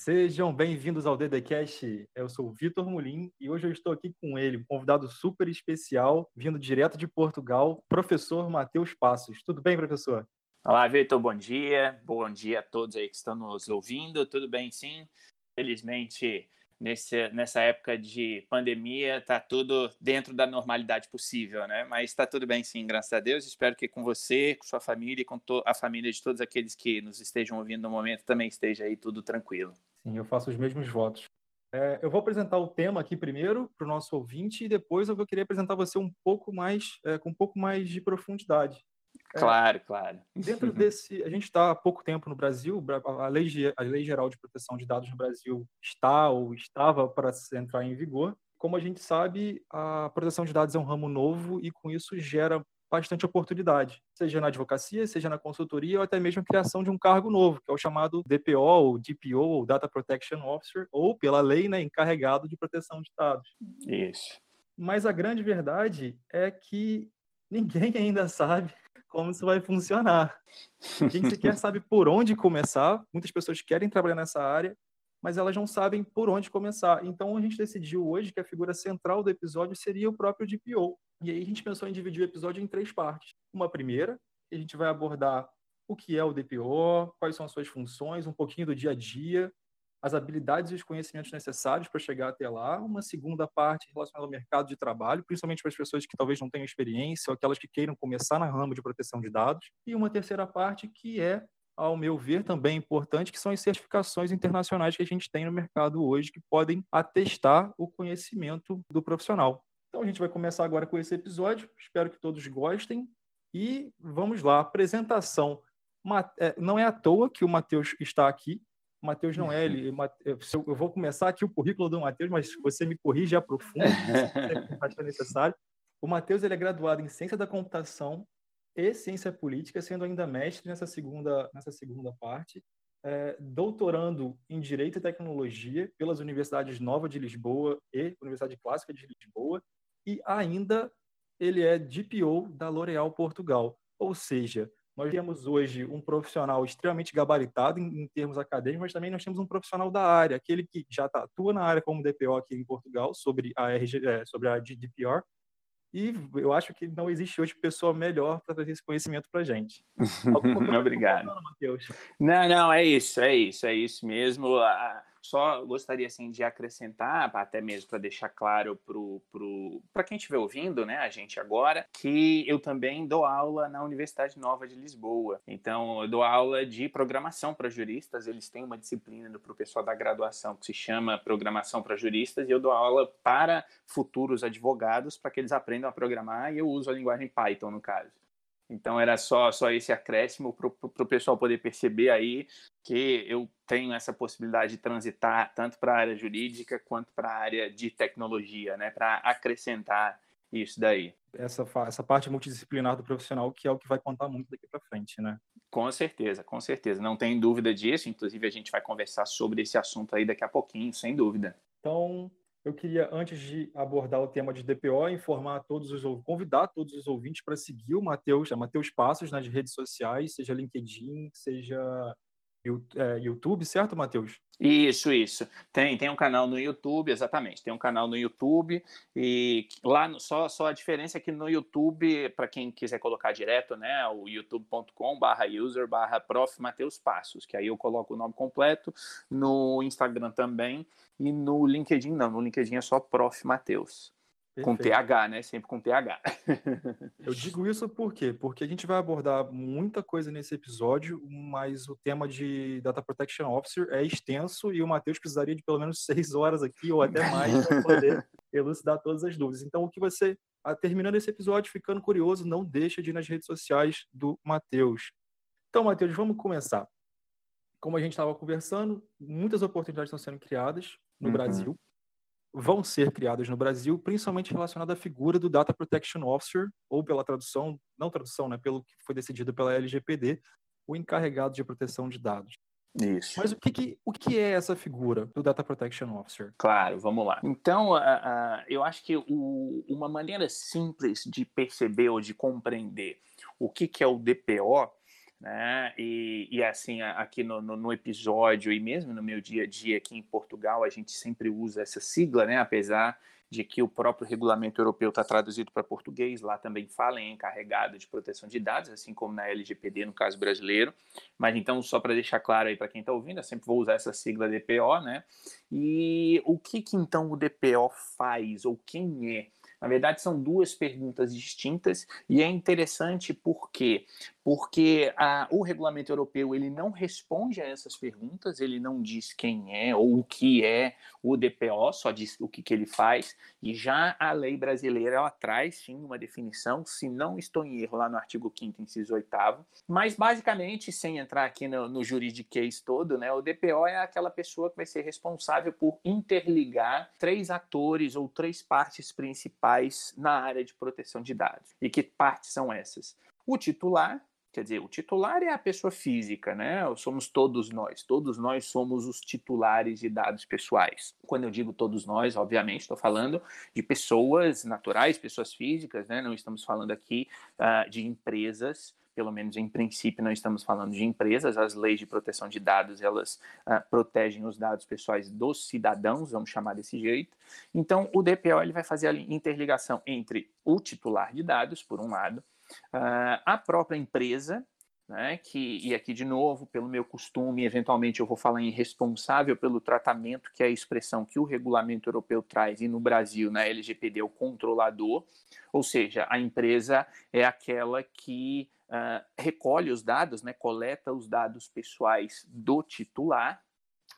Sejam bem-vindos ao DDCast. Eu sou o Vitor Mulim e hoje eu estou aqui com ele, um convidado super especial, vindo direto de Portugal, professor Matheus Passos. Tudo bem, professor? Olá, Vitor, bom dia. Bom dia a todos aí que estão nos ouvindo. Tudo bem, sim? Felizmente, nesse, nessa época de pandemia, está tudo dentro da normalidade possível, né? Mas está tudo bem, sim, graças a Deus. Espero que com você, com sua família e com a família de todos aqueles que nos estejam ouvindo no momento também esteja aí tudo tranquilo. Sim, eu faço os mesmos votos. É, eu vou apresentar o tema aqui primeiro para o nosso ouvinte e depois eu vou querer apresentar você um pouco mais, é, com um pouco mais de profundidade. Claro, é, claro. Dentro desse, a gente está há pouco tempo no Brasil, a lei, a lei Geral de Proteção de Dados no Brasil está ou estava para entrar em vigor. Como a gente sabe, a proteção de dados é um ramo novo e com isso gera bastante oportunidade, seja na advocacia, seja na consultoria ou até mesmo a criação de um cargo novo, que é o chamado DPO, ou DPO, ou Data Protection Officer, ou pela lei, né, encarregado de proteção de dados. Isso. Mas a grande verdade é que ninguém ainda sabe como isso vai funcionar. Quem sequer sabe por onde começar. Muitas pessoas querem trabalhar nessa área, mas elas não sabem por onde começar. Então a gente decidiu hoje que a figura central do episódio seria o próprio DPO. E aí a gente pensou em dividir o episódio em três partes. Uma primeira, a gente vai abordar o que é o DPO, quais são as suas funções, um pouquinho do dia a dia, as habilidades e os conhecimentos necessários para chegar até lá. Uma segunda parte relacionada ao mercado de trabalho, principalmente para as pessoas que talvez não tenham experiência ou aquelas que queiram começar na ramo de proteção de dados. E uma terceira parte que é ao meu ver, também importante, que são as certificações internacionais que a gente tem no mercado hoje, que podem atestar o conhecimento do profissional. Então, a gente vai começar agora com esse episódio. Espero que todos gostem. E vamos lá, apresentação. É, não é à toa que o Matheus está aqui. O Matheus não é ele. Eu vou começar aqui o currículo do Matheus, mas você me corrige aprofunda, se achar necessário. O Matheus ele é graduado em Ciência da Computação e ciência política, sendo ainda mestre nessa segunda, nessa segunda parte, é, doutorando em Direito e Tecnologia pelas Universidades Nova de Lisboa e Universidade Clássica de Lisboa, e ainda ele é DPO da L'Oréal Portugal. Ou seja, nós temos hoje um profissional extremamente gabaritado em, em, termos acadêmicos, mas também nós temos um profissional da área, aquele que já atua na área como DPO aqui em Portugal, sobre a, RG, é, sobre a GDPR, e eu acho que não existe hoje pessoa melhor para trazer esse conhecimento para a gente. Obrigado. Não, não, é isso, é isso, é isso mesmo. Só gostaria assim, de acrescentar, até mesmo para deixar claro para pro, pro, quem estiver ouvindo, né, a gente agora, que eu também dou aula na Universidade Nova de Lisboa. Então, eu dou aula de programação para juristas. Eles têm uma disciplina para o pessoal da graduação que se chama Programação para Juristas, e eu dou aula para futuros advogados para que eles aprendam a programar, e eu uso a linguagem Python, no caso. Então era só, só esse acréscimo para o pessoal poder perceber aí que eu tenho essa possibilidade de transitar tanto para a área jurídica quanto para a área de tecnologia, né? Para acrescentar isso daí. Essa, essa parte multidisciplinar do profissional que é o que vai contar muito daqui para frente, né? Com certeza, com certeza. Não tem dúvida disso. Inclusive, a gente vai conversar sobre esse assunto aí daqui a pouquinho, sem dúvida. Então, eu queria, antes de abordar o tema de DPO, informar todos os convidar todos os ouvintes para seguir o Matheus, a Matheus Passos nas redes sociais, seja LinkedIn, seja é, YouTube, certo, Matheus? Isso, isso. Tem, tem um canal no YouTube, exatamente. Tem um canal no YouTube e lá no, só, só a diferença é que no YouTube, para quem quiser colocar direto, né, o youtube.com/user barra prof Mateus Passos, que aí eu coloco o nome completo. No Instagram também e no LinkedIn não. No LinkedIn é só prof Mateus. Com TH, né? Sempre com TH. Eu digo isso por quê? Porque a gente vai abordar muita coisa nesse episódio, mas o tema de Data Protection Officer é extenso e o Matheus precisaria de pelo menos seis horas aqui ou até mais para poder elucidar todas as dúvidas. Então, o que você, terminando esse episódio, ficando curioso, não deixa de ir nas redes sociais do Matheus. Então, Matheus, vamos começar. Como a gente estava conversando, muitas oportunidades estão sendo criadas no uhum. Brasil vão ser criadas no Brasil, principalmente relacionada à figura do Data Protection Officer, ou pela tradução, não tradução, né, pelo que foi decidido pela LGPD, o encarregado de proteção de dados. Isso. Mas o que, que, o que é essa figura do Data Protection Officer? Claro, vamos lá. Então, uh, uh, eu acho que o, uma maneira simples de perceber ou de compreender o que, que é o DPO né? E, e assim, aqui no, no, no, episódio e mesmo no meu dia a dia aqui em Portugal, a gente sempre usa essa sigla, né? Apesar de que o próprio regulamento europeu está traduzido para português, lá também fala em encarregado de proteção de dados, assim como na LGPD, no caso brasileiro. Mas então, só para deixar claro aí para quem está ouvindo, eu sempre vou usar essa sigla DPO, né? E o que, que então o DPO faz, ou quem é? Na verdade, são duas perguntas distintas e é interessante porque porque a, o regulamento europeu ele não responde a essas perguntas, ele não diz quem é ou o que é o DPO, só diz o que, que ele faz, e já a lei brasileira ela traz sim uma definição, se não estou em erro, lá no artigo 5 inciso 8 mas basicamente, sem entrar aqui no, no juridiquês todo, né, o DPO é aquela pessoa que vai ser responsável por interligar três atores ou três partes principais na área de proteção de dados. E que partes são essas? O titular, Quer dizer, o titular é a pessoa física, né? Somos todos nós. Todos nós somos os titulares de dados pessoais. Quando eu digo todos nós, obviamente, estou falando de pessoas naturais, pessoas físicas, né? Não estamos falando aqui uh, de empresas. Pelo menos em princípio, não estamos falando de empresas. As leis de proteção de dados elas uh, protegem os dados pessoais dos cidadãos, vamos chamar desse jeito. Então, o DPO ele vai fazer a interligação entre o titular de dados, por um lado, Uh, a própria empresa, né, que, e aqui de novo, pelo meu costume, eventualmente eu vou falar em responsável pelo tratamento, que é a expressão que o regulamento europeu traz, e no Brasil, na LGPD, é o controlador, ou seja, a empresa é aquela que uh, recolhe os dados, né, coleta os dados pessoais do titular,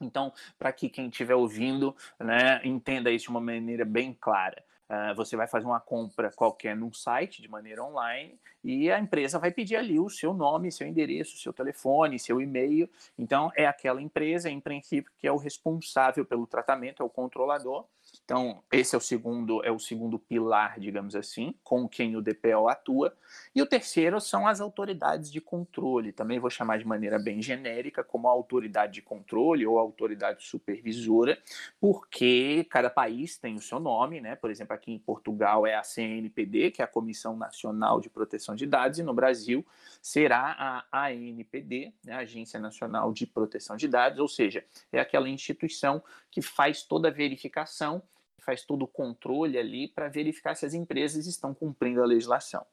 então, para que quem estiver ouvindo né, entenda isso de uma maneira bem clara. Uh, você vai fazer uma compra qualquer num site de maneira online e a empresa vai pedir ali o seu nome, seu endereço, seu telefone, seu e-mail. Então, é aquela empresa, em princípio, que é o responsável pelo tratamento, é o controlador. Então, esse é o segundo, é o segundo pilar, digamos assim, com quem o DPO atua. E o terceiro são as autoridades de controle. Também vou chamar de maneira bem genérica, como autoridade de controle ou autoridade supervisora, porque cada país tem o seu nome, né? Por exemplo, aqui em Portugal é a CNPD, que é a Comissão Nacional de Proteção de Dados, e no Brasil será a ANPD, né? a Agência Nacional de Proteção de Dados, ou seja, é aquela instituição que faz toda a verificação faz todo o controle ali para verificar se as empresas estão cumprindo a legislação.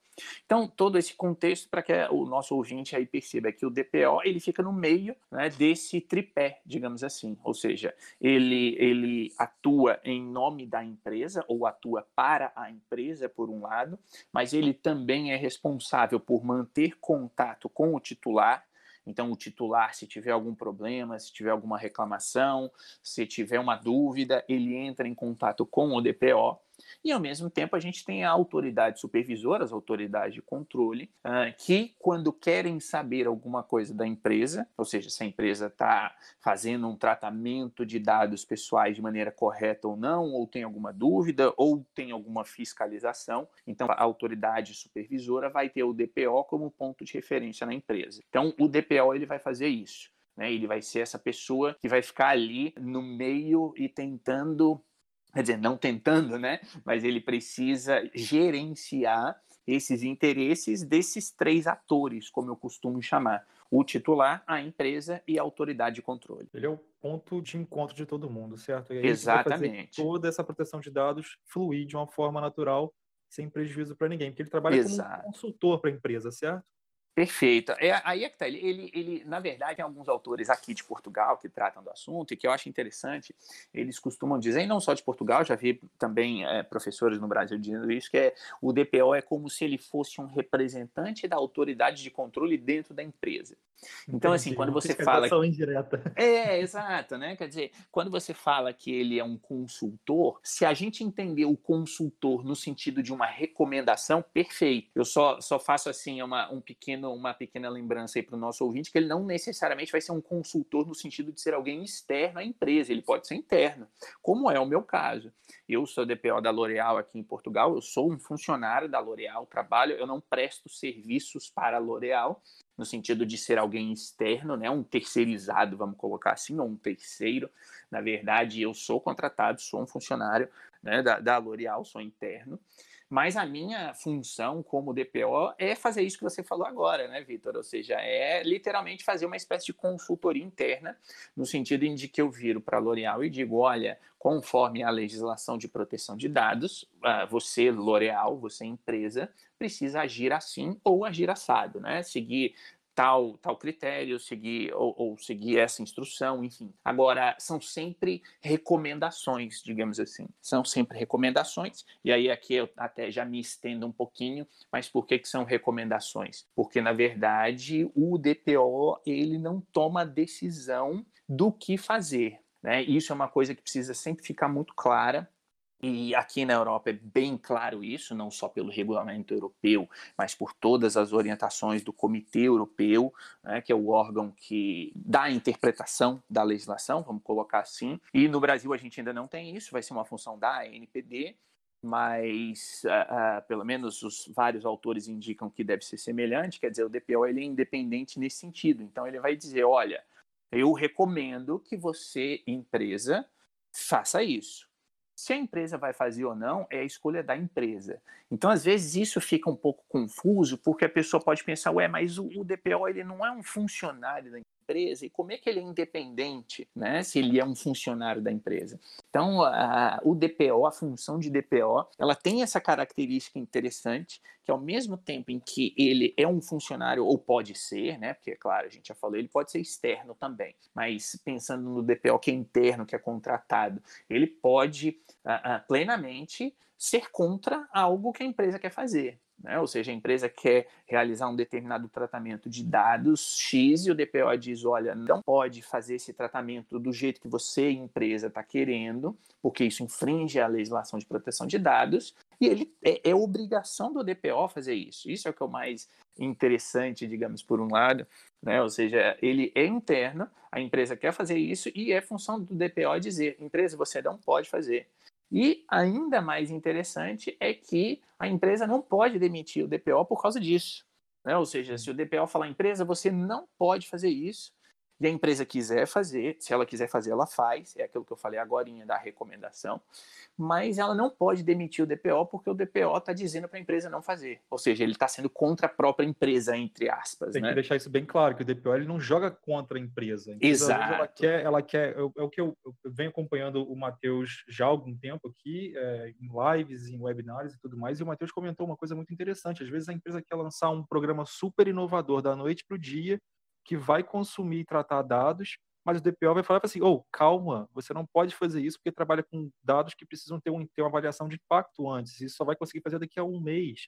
Então, todo esse contexto para que o nosso ouvinte aí perceba que o DPO ele fica no meio né, desse tripé, digamos assim, ou seja, ele, ele atua em nome da empresa ou atua para a empresa, por um lado, mas ele também é responsável por manter contato com o titular então, o titular, se tiver algum problema, se tiver alguma reclamação, se tiver uma dúvida, ele entra em contato com o DPO e, ao mesmo tempo, a gente tem a autoridade supervisora, as autoridades de controle, uh, que, quando querem saber alguma coisa da empresa, ou seja, se a empresa está fazendo um tratamento de dados pessoais de maneira correta ou não, ou tem alguma dúvida, ou tem alguma fiscalização, então a autoridade supervisora vai ter o DPO como ponto de referência na empresa. Então, o DPO ele vai fazer isso. Né? Ele vai ser essa pessoa que vai ficar ali no meio e tentando quer dizer, não tentando, né? Mas ele precisa gerenciar esses interesses desses três atores, como eu costumo chamar: o titular, a empresa e a autoridade de controle. Ele é o ponto de encontro de todo mundo, certo? Exatamente. toda essa proteção de dados fluir de uma forma natural, sem prejuízo para ninguém, porque ele trabalha Exato. como um consultor para a empresa, certo? Perfeito. É, aí é que tá. Ele, ele, ele, na verdade, alguns autores aqui de Portugal que tratam do assunto e que eu acho interessante. Eles costumam dizer, e não só de Portugal, já vi também é, professores no Brasil dizendo isso, que é o DPO é como se ele fosse um representante da autoridade de controle dentro da empresa. Então, assim, quando você fala. Indireta. É, exato, né? Quer dizer, quando você fala que ele é um consultor, se a gente entender o consultor no sentido de uma recomendação, perfeito. Eu só, só faço assim uma, um pequeno, uma pequena lembrança aí para o nosso ouvinte, que ele não necessariamente vai ser um consultor no sentido de ser alguém externo à empresa, ele pode ser interno, como é o meu caso. Eu sou DPO da L'Oréal aqui em Portugal, eu sou um funcionário da L'Oréal, trabalho, eu não presto serviços para a L'Oréal, no sentido de ser alguém externo, né, um terceirizado, vamos colocar assim, ou um terceiro. Na verdade, eu sou contratado, sou um funcionário né, da, da L'Oréal, sou interno. Mas a minha função como DPO é fazer isso que você falou agora, né, Vitor? Ou seja, é literalmente fazer uma espécie de consultoria interna, no sentido de que eu viro para a L'Oréal e digo: olha, conforme a legislação de proteção de dados, ah, você, L'Oréal, você empresa, precisa agir assim ou agir assado, né? Seguir tal, tal critério, seguir ou, ou, seguir essa instrução, enfim. Agora, são sempre recomendações, digamos assim. São sempre recomendações, e aí aqui eu até já me estendo um pouquinho, mas por que, que são recomendações? Porque, na verdade, o DPO ele não toma decisão do que fazer. Né? Isso é uma coisa que precisa sempre ficar muito clara e aqui na Europa é bem claro isso, não só pelo regulamento europeu, mas por todas as orientações do Comitê Europeu, né, que é o órgão que dá a interpretação da legislação, vamos colocar assim. E no Brasil a gente ainda não tem isso, vai ser uma função da ANPD, mas uh, uh, pelo menos os vários autores indicam que deve ser semelhante, quer dizer, o DPO ele é independente nesse sentido. Então ele vai dizer, olha, eu recomendo que você, empresa, faça isso. Se a empresa vai fazer ou não, é a escolha da empresa. Então, às vezes, isso fica um pouco confuso, porque a pessoa pode pensar, ué, mas o, DPO ele não é um funcionário da empresa e como é que ele é independente, né? Se ele é um funcionário da empresa. Então, a, o DPO, a função de DPO, ela tem essa característica interessante que ao mesmo tempo em que ele é um funcionário ou pode ser, né? Porque claro, a gente já falou, ele pode ser externo também. Mas pensando no DPO que é interno, que é contratado, ele pode uh, plenamente ser contra algo que a empresa quer fazer. Né? Ou seja, a empresa quer realizar um determinado tratamento de dados X e o DPO diz: olha, não pode fazer esse tratamento do jeito que você, empresa, está querendo, porque isso infringe a legislação de proteção de dados, e ele é, é, obrigação do DPO fazer isso. Isso é o que é o mais interessante, digamos, por um lado, né? Ou seja, ele é interno, a empresa quer fazer isso e é função do DPO dizer: empresa, você não pode fazer. E ainda mais interessante é que a empresa não pode demitir o DPO por causa disso. Né? Ou seja, se o DPO falar, empresa, você não pode fazer isso, e a empresa quiser fazer, se ela quiser fazer, ela faz, é aquilo que eu falei agora da recomendação, mas ela não pode demitir o DPO porque o DPO está dizendo para a empresa não fazer. Ou seja, ele está sendo contra a própria empresa, entre aspas. Tem né? que deixar isso bem claro, que o DPO ele não joga contra a empresa. Exato. Ela quer, ela quer é, é o que eu, eu, venho acompanhando o Matheus já há algum tempo aqui, é, em lives, em webinars e tudo mais, e o Matheus comentou uma coisa muito interessante. Às vezes a empresa quer lançar um programa super inovador da noite para o dia, que vai consumir e tratar dados, mas o DPO vai falar assim, oh, calma, você não pode fazer isso porque trabalha com dados que precisam ter, um, ter uma avaliação de impacto antes, isso só vai conseguir fazer daqui a um mês.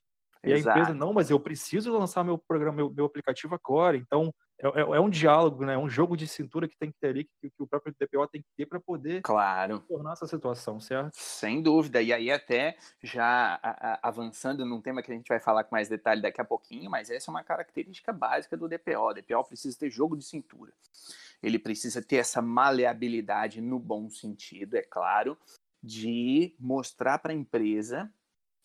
E Exato. a empresa, não, mas eu preciso lançar meu programa, meu, meu aplicativo agora. Então, é, é, é, um diálogo, né? É um jogo de cintura que tem que ter ali, que, que o próprio DPO tem que ter para poder claro. tornar essa situação, certo? Sem dúvida. E aí, até já a, a, avançando num tema que a gente vai falar com mais detalhe daqui a pouquinho, mas essa é uma característica básica do DPO. O DPO precisa ter jogo de cintura. Ele precisa ter essa maleabilidade no bom sentido, é claro, de mostrar para a empresa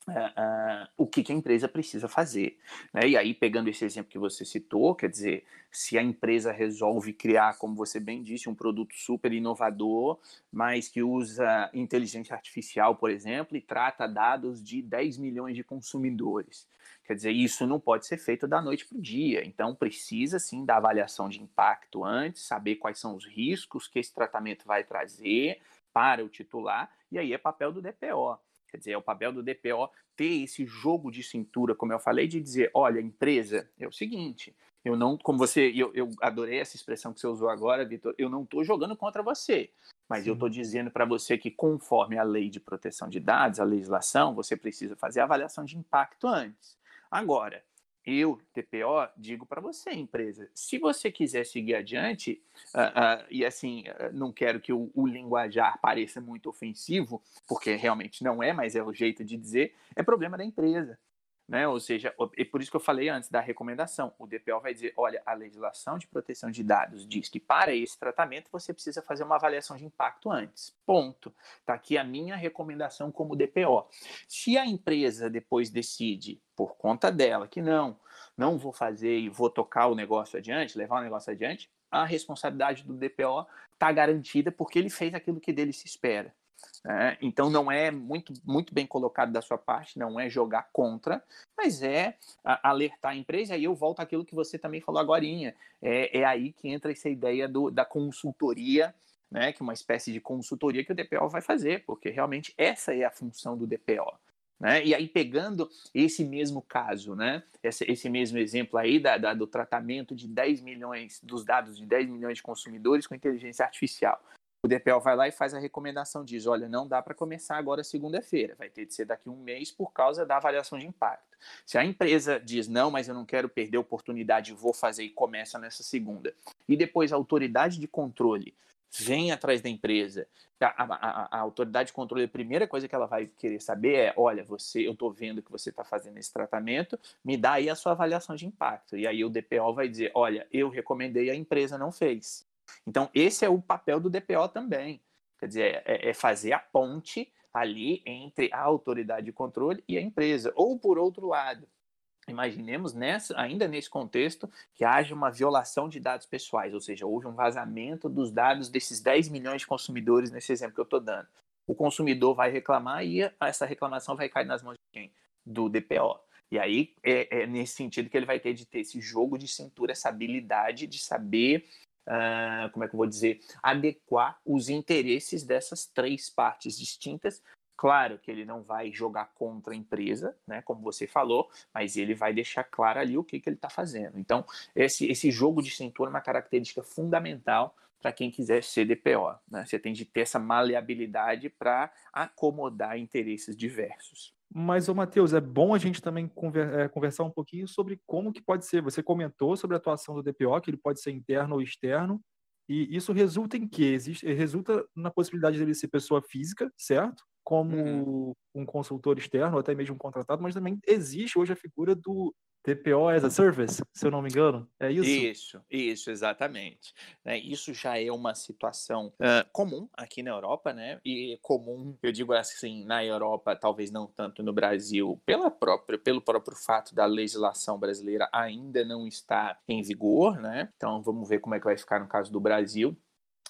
Uh, o que, que, a empresa precisa fazer. Né? E aí, pegando esse exemplo que você citou, quer dizer, se a empresa resolve criar, como você bem disse, um produto super inovador, mas que usa inteligência artificial, por exemplo, e trata dados de 10 milhões de consumidores. Quer dizer, isso não pode ser feito da noite para o dia. Então, precisa sim da avaliação de impacto antes, saber quais são os riscos que esse tratamento vai trazer para o titular, e aí é papel do DPO Quer dizer, é o papel do DPO ter esse jogo de cintura, como eu falei, de dizer, olha, empresa, é o seguinte, eu não, como você, eu, eu adorei essa expressão que você usou agora, Vitor, eu não estou jogando contra você, mas Sim. eu estou dizendo para você que, conforme a lei de proteção de dados, a legislação, você precisa fazer a avaliação de impacto antes. Agora, eu, TPO, digo para você, empresa, se você quiser seguir adiante, uh, uh, e assim, uh, não quero que o, o, linguajar pareça muito ofensivo, porque realmente não é, mas é o jeito de dizer, é problema da empresa. Né? Ou seja, é por isso que eu falei antes da recomendação. O DPO vai dizer: olha, a legislação de proteção de dados diz que para esse tratamento você precisa fazer uma avaliação de impacto antes. Ponto. Está aqui a minha recomendação como DPO. Se a empresa depois decide, por conta dela, que não, não vou fazer e vou tocar o negócio adiante, levar o negócio adiante, a responsabilidade do DPO está garantida porque ele fez aquilo que dele se espera. Né? Então não é muito, muito bem colocado da sua parte, não é jogar contra, mas é alertar a empresa. E aí eu volto àquilo que você também falou agora. É, é aí que entra essa ideia do, da consultoria né, que é uma espécie de consultoria que o DPO vai fazer, porque realmente essa é a função do DPO. Né? E aí, pegando esse mesmo caso, né? esse, esse mesmo exemplo aí da, da, do tratamento de 10 milhões, dos dados de 10 milhões de consumidores com inteligência artificial. O DPO vai lá e faz a recomendação, diz, olha, não dá para começar agora segunda-feira, vai ter de ser daqui a um mês por causa da avaliação de impacto. Se a empresa diz, não, mas eu não quero perder a oportunidade, vou fazer e começa nessa segunda, e depois a autoridade de controle vem atrás da empresa. A, a, a, autoridade de controle, a primeira coisa que ela vai querer saber é: olha, você, eu estou vendo que você está fazendo esse tratamento, me dá aí a sua avaliação de impacto. E aí o DPO vai dizer: olha, eu recomendei, a empresa não fez. Então, esse é o papel do DPO também. Quer dizer, é, é fazer a ponte ali entre a autoridade de controle e a empresa. Ou, por outro lado, imaginemos nessa, ainda nesse contexto que haja uma violação de dados pessoais, ou seja, houve um vazamento dos dados desses 10 milhões de consumidores nesse exemplo que eu estou dando. O consumidor vai reclamar e essa reclamação vai cair nas mãos de quem? Do DPO. E aí é, é nesse sentido que ele vai ter de ter esse jogo de cintura, essa habilidade de saber, uh, como é que eu vou dizer, adequar os interesses dessas três partes distintas Claro que ele não vai jogar contra a empresa, né, como você falou, mas ele vai deixar claro ali o que, que ele está fazendo. Então, esse, esse jogo de cintura é uma característica fundamental para quem quiser ser DPO. Né? Você tem de ter essa maleabilidade para acomodar interesses diversos. Mas, ô Matheus, é bom a gente também é, conversar um pouquinho sobre como que pode ser. Você comentou sobre a atuação do DPO, que ele pode ser interno ou externo, e isso resulta em quê? Existe, resulta na possibilidade dele ser pessoa física, certo? Como uhum. um consultor externo, ou até mesmo um contratado, mas também existe hoje a figura do TPO as a Service, se eu não me engano. É isso? Isso, isso, exatamente. Né, isso já é uma situação uh, comum aqui na Europa, né? E comum, eu digo assim, na Europa, talvez não tanto no Brasil, pela própria, pelo próprio fato da legislação brasileira ainda não estar em vigor, né? Então vamos ver como é que vai ficar no caso do Brasil.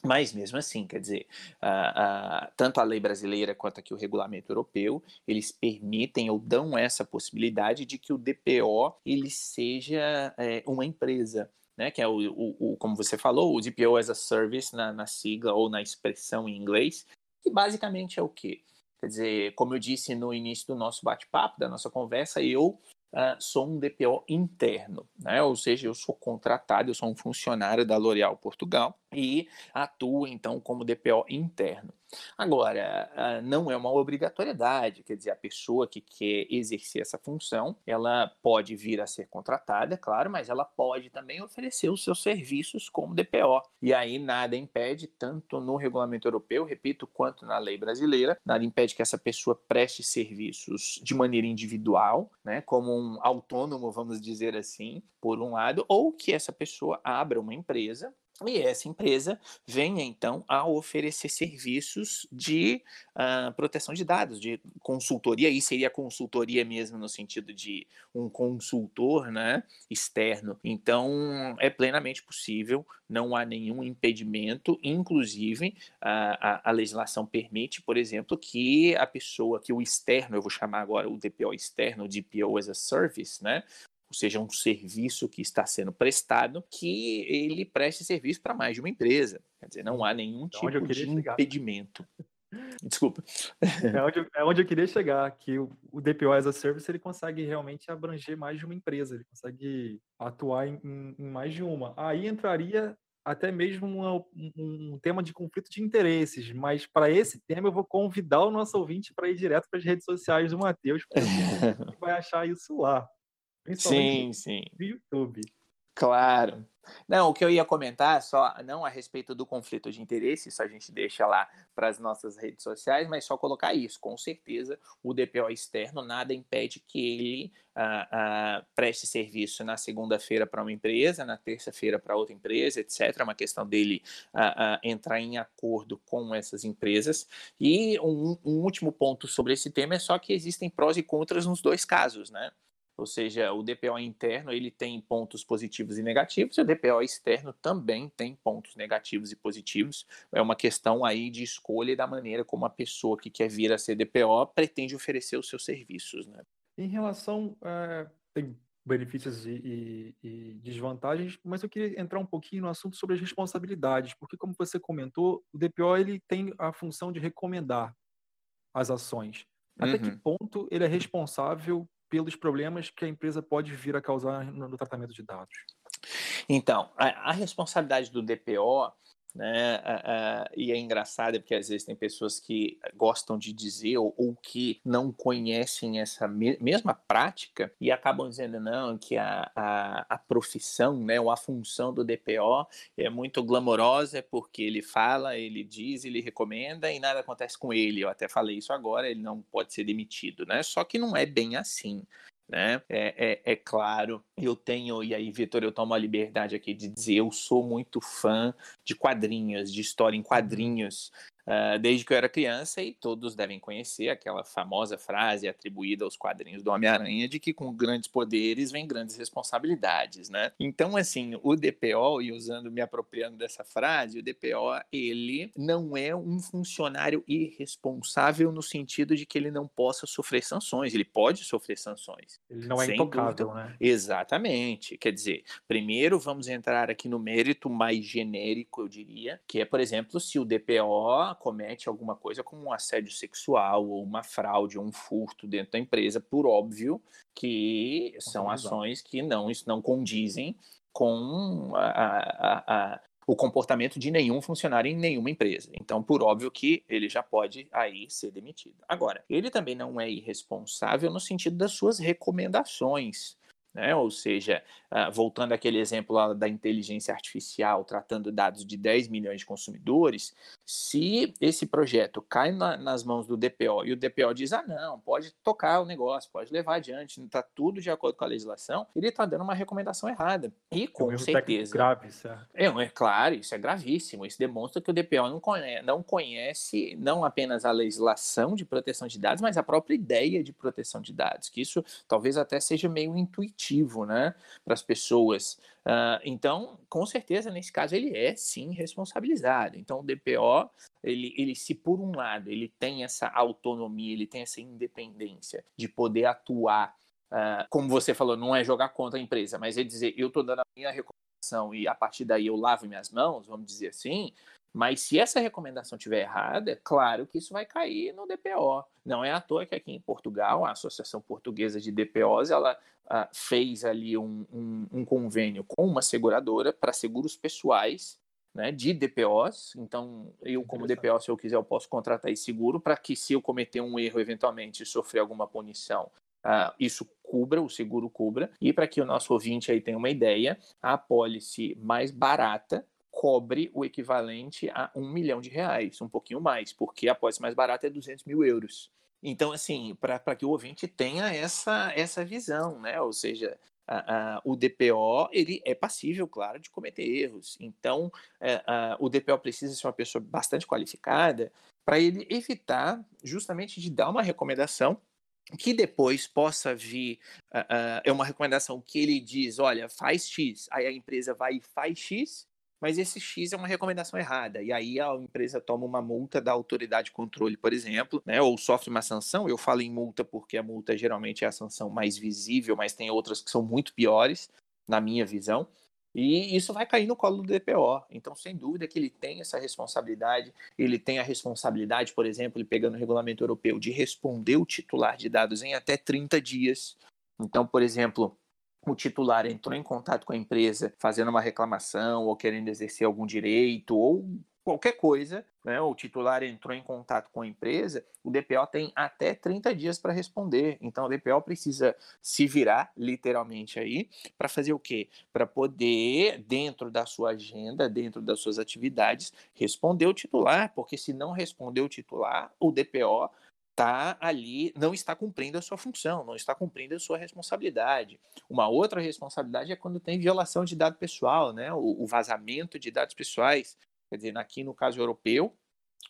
Mas mesmo assim, quer dizer, uh, uh, tanto a lei brasileira quanto aqui o regulamento europeu, eles permitem ou dão essa possibilidade de que o DPO ele seja é, uma empresa, né? Que é o, o, o, como você falou, o DPO as a Service na, na sigla ou na expressão em inglês, que basicamente é o quê? Quer dizer, como eu disse no início do nosso bate-papo, da nossa conversa, eu uh, sou um DPO interno, né? ou seja, eu sou contratado, eu sou um funcionário da L'Oréal Portugal e atuo então como DPO interno. Agora, ah, não é uma obrigatoriedade, quer dizer, a pessoa que quer exercer essa função, ela pode vir a ser contratada, é claro, mas ela pode também oferecer os seus serviços como DPO. E aí nada impede, tanto no regulamento europeu, repito, quanto na lei brasileira, nada impede que essa pessoa preste serviços de maneira individual, né, como um autônomo, vamos dizer assim, por um lado, ou que essa pessoa abra uma empresa e essa empresa venha então a oferecer serviços de uh, proteção de dados, de consultoria, aí seria consultoria mesmo no sentido de um consultor né, externo. Então é plenamente possível, não há nenhum impedimento, inclusive a, a, a legislação permite, por exemplo, que a pessoa, que o externo, eu vou chamar agora o DPO externo, o DPO as a service, né, ou seja, um serviço que está sendo prestado, que ele preste serviço para mais de uma empresa. Quer dizer, não há nenhum tipo de chegar. impedimento. Desculpa. É onde, é onde eu queria chegar, que o, o DPO as a Service ele consegue realmente abranger mais de uma empresa, ele consegue atuar em, em, em mais de uma. Aí entraria até mesmo uma, um, um, tema de conflito de interesses, mas para esse tema eu vou convidar o nosso ouvinte para ir direto para as redes sociais do Matheus, porque vai achar isso lá. Sim, sim. YouTube. Claro. Não, o que eu ia comentar, só não a respeito do conflito de interesse, isso a gente deixa lá para as nossas redes sociais, mas só colocar isso. Com certeza, o DPO externo nada impede que ele ah, ah, preste serviço na segunda-feira para uma empresa, na terça-feira para outra empresa, etc. É uma questão dele ah, entrar em acordo com essas empresas. E um, um último ponto sobre esse tema é só que existem prós e contras nos dois casos, né? Ou seja, o DPO interno ele tem pontos positivos e negativos, e o DPO externo também tem pontos negativos e positivos. É uma questão aí de escolha e da maneira como a pessoa que quer vir a ser DPO pretende oferecer os seus serviços. Né? Em relação. É, tem benefícios e, e, e, desvantagens, mas eu queria entrar um pouquinho no assunto sobre as responsabilidades, porque como você comentou, o DPO ele tem a função de recomendar as ações. Até uhum. que ponto ele é responsável pelos problemas que a empresa pode vir a causar no, no tratamento de dados? Então, a, a responsabilidade do DPO né? E é engraçado porque às vezes tem pessoas que gostam de dizer ou, ou que não conhecem essa me mesma prática e acabam dizendo não que a, a, a, profissão, né, ou a função do DPO é muito glamourosa porque ele fala, ele diz, ele recomenda e nada acontece com ele. Eu até falei isso agora, ele não pode ser demitido, né? Só que não é bem assim né? É, é, é, claro, eu tenho, e aí, Vitor, eu tomo a liberdade aqui de dizer, eu sou muito fã de quadrinhos, de história em uhum. quadrinhos uh, desde que eu era criança, e todos devem conhecer aquela famosa frase atribuída aos quadrinhos do Homem-Aranha de que com grandes poderes vem grandes responsabilidades, né? Então, assim, o DPO, e usando, me apropriando dessa frase, o DPO, ele não é um funcionário irresponsável no sentido de que ele não possa sofrer sanções, ele pode sofrer sanções. Ele não é intocável, dúvida. né? Exatamente. Quer dizer, primeiro vamos entrar aqui no mérito mais genérico, eu diria, que é, por exemplo, se o DPO comete alguma coisa como um assédio sexual ou uma fraude ou um furto dentro da empresa, por óbvio que são ações que não, não condizem com a, a, a, o comportamento de nenhum funcionário em nenhuma empresa. Então, por óbvio que ele já pode aí ser demitido. Agora, ele também não é irresponsável no sentido das suas recomendações. Né? Ou seja, uh, voltando àquele exemplo lá da inteligência artificial, tratando dados de 10 milhões de consumidores, se esse projeto cai na, nas mãos do DPO e o DPO diz, ah, não, pode tocar o negócio, pode levar adiante, está tudo de acordo com a legislação, ele está dando uma recomendação errada. E com é um certeza. grave, certo? É, é claro, isso é gravíssimo. Isso demonstra que o DPO não conhece, não conhece não apenas a legislação de proteção de dados, mas a própria ideia de proteção de dados, que isso talvez até seja meio intuitivo né, para as pessoas. Uh, então, com certeza, nesse caso, ele é sim responsabilizado. Então, o DPO, ele, ele, se por um lado ele tem essa autonomia, ele tem essa independência de poder atuar, uh, como você falou, não é jogar contra a empresa, mas é dizer, eu estou dando a minha recomendação e a partir daí eu lavo minhas mãos, vamos dizer assim, mas se essa recomendação estiver errada, é claro que isso vai cair no DPO. Não é à toa que aqui em Portugal, a Associação Portuguesa de DPOs, ela uh, fez ali um, um, um convênio com uma seguradora para seguros pessoais né, de DPOs. Então, eu, como DPO, se eu quiser, eu posso contratar esse seguro para que, se eu cometer um erro, eventualmente sofrer alguma punição, uh, isso cubra, o seguro cubra. E para que o nosso ouvinte aí tenha uma ideia, a apólice mais barata cobre o equivalente a um milhão de reais, um pouquinho mais, porque a apólice mais barata é 200 mil euros. Então, assim, para que o ouvinte tenha essa, essa visão, né? Ou seja, a, a, o DPO ele é passível, claro, de cometer erros. Então, é, a, o DPO precisa ser uma pessoa bastante qualificada para ele evitar justamente de dar uma recomendação que depois possa vir é uma recomendação que ele diz, olha, faz X, aí a empresa vai e faz X, mas esse X é uma recomendação errada. E aí a empresa toma uma multa da autoridade de controle, por exemplo, né, ou sofre uma sanção. Eu falo em multa porque a multa geralmente é a sanção mais visível, mas tem outras que são muito piores, na minha visão. E isso vai cair no colo do DPO. Então, sem dúvida que ele tem essa responsabilidade. Ele tem a responsabilidade, por exemplo, ele pegando o regulamento europeu, de responder o titular de dados em até 30 dias. Então, por exemplo, o titular entrou em contato com a empresa fazendo uma reclamação ou querendo exercer algum direito ou qualquer coisa, né, o titular entrou em contato com a empresa, o DPO tem até 30 dias para responder. Então o DPO precisa se virar, literalmente, aí, para fazer o quê? Para poder, dentro da sua agenda, dentro das suas atividades, responder o titular, porque se não responder o titular, o DPO está ali, não está cumprindo a sua função, não está cumprindo a sua responsabilidade. Uma outra responsabilidade é quando tem violação de dado pessoal, né? o, o vazamento de dados pessoais. Quer dizer, aqui no caso europeu,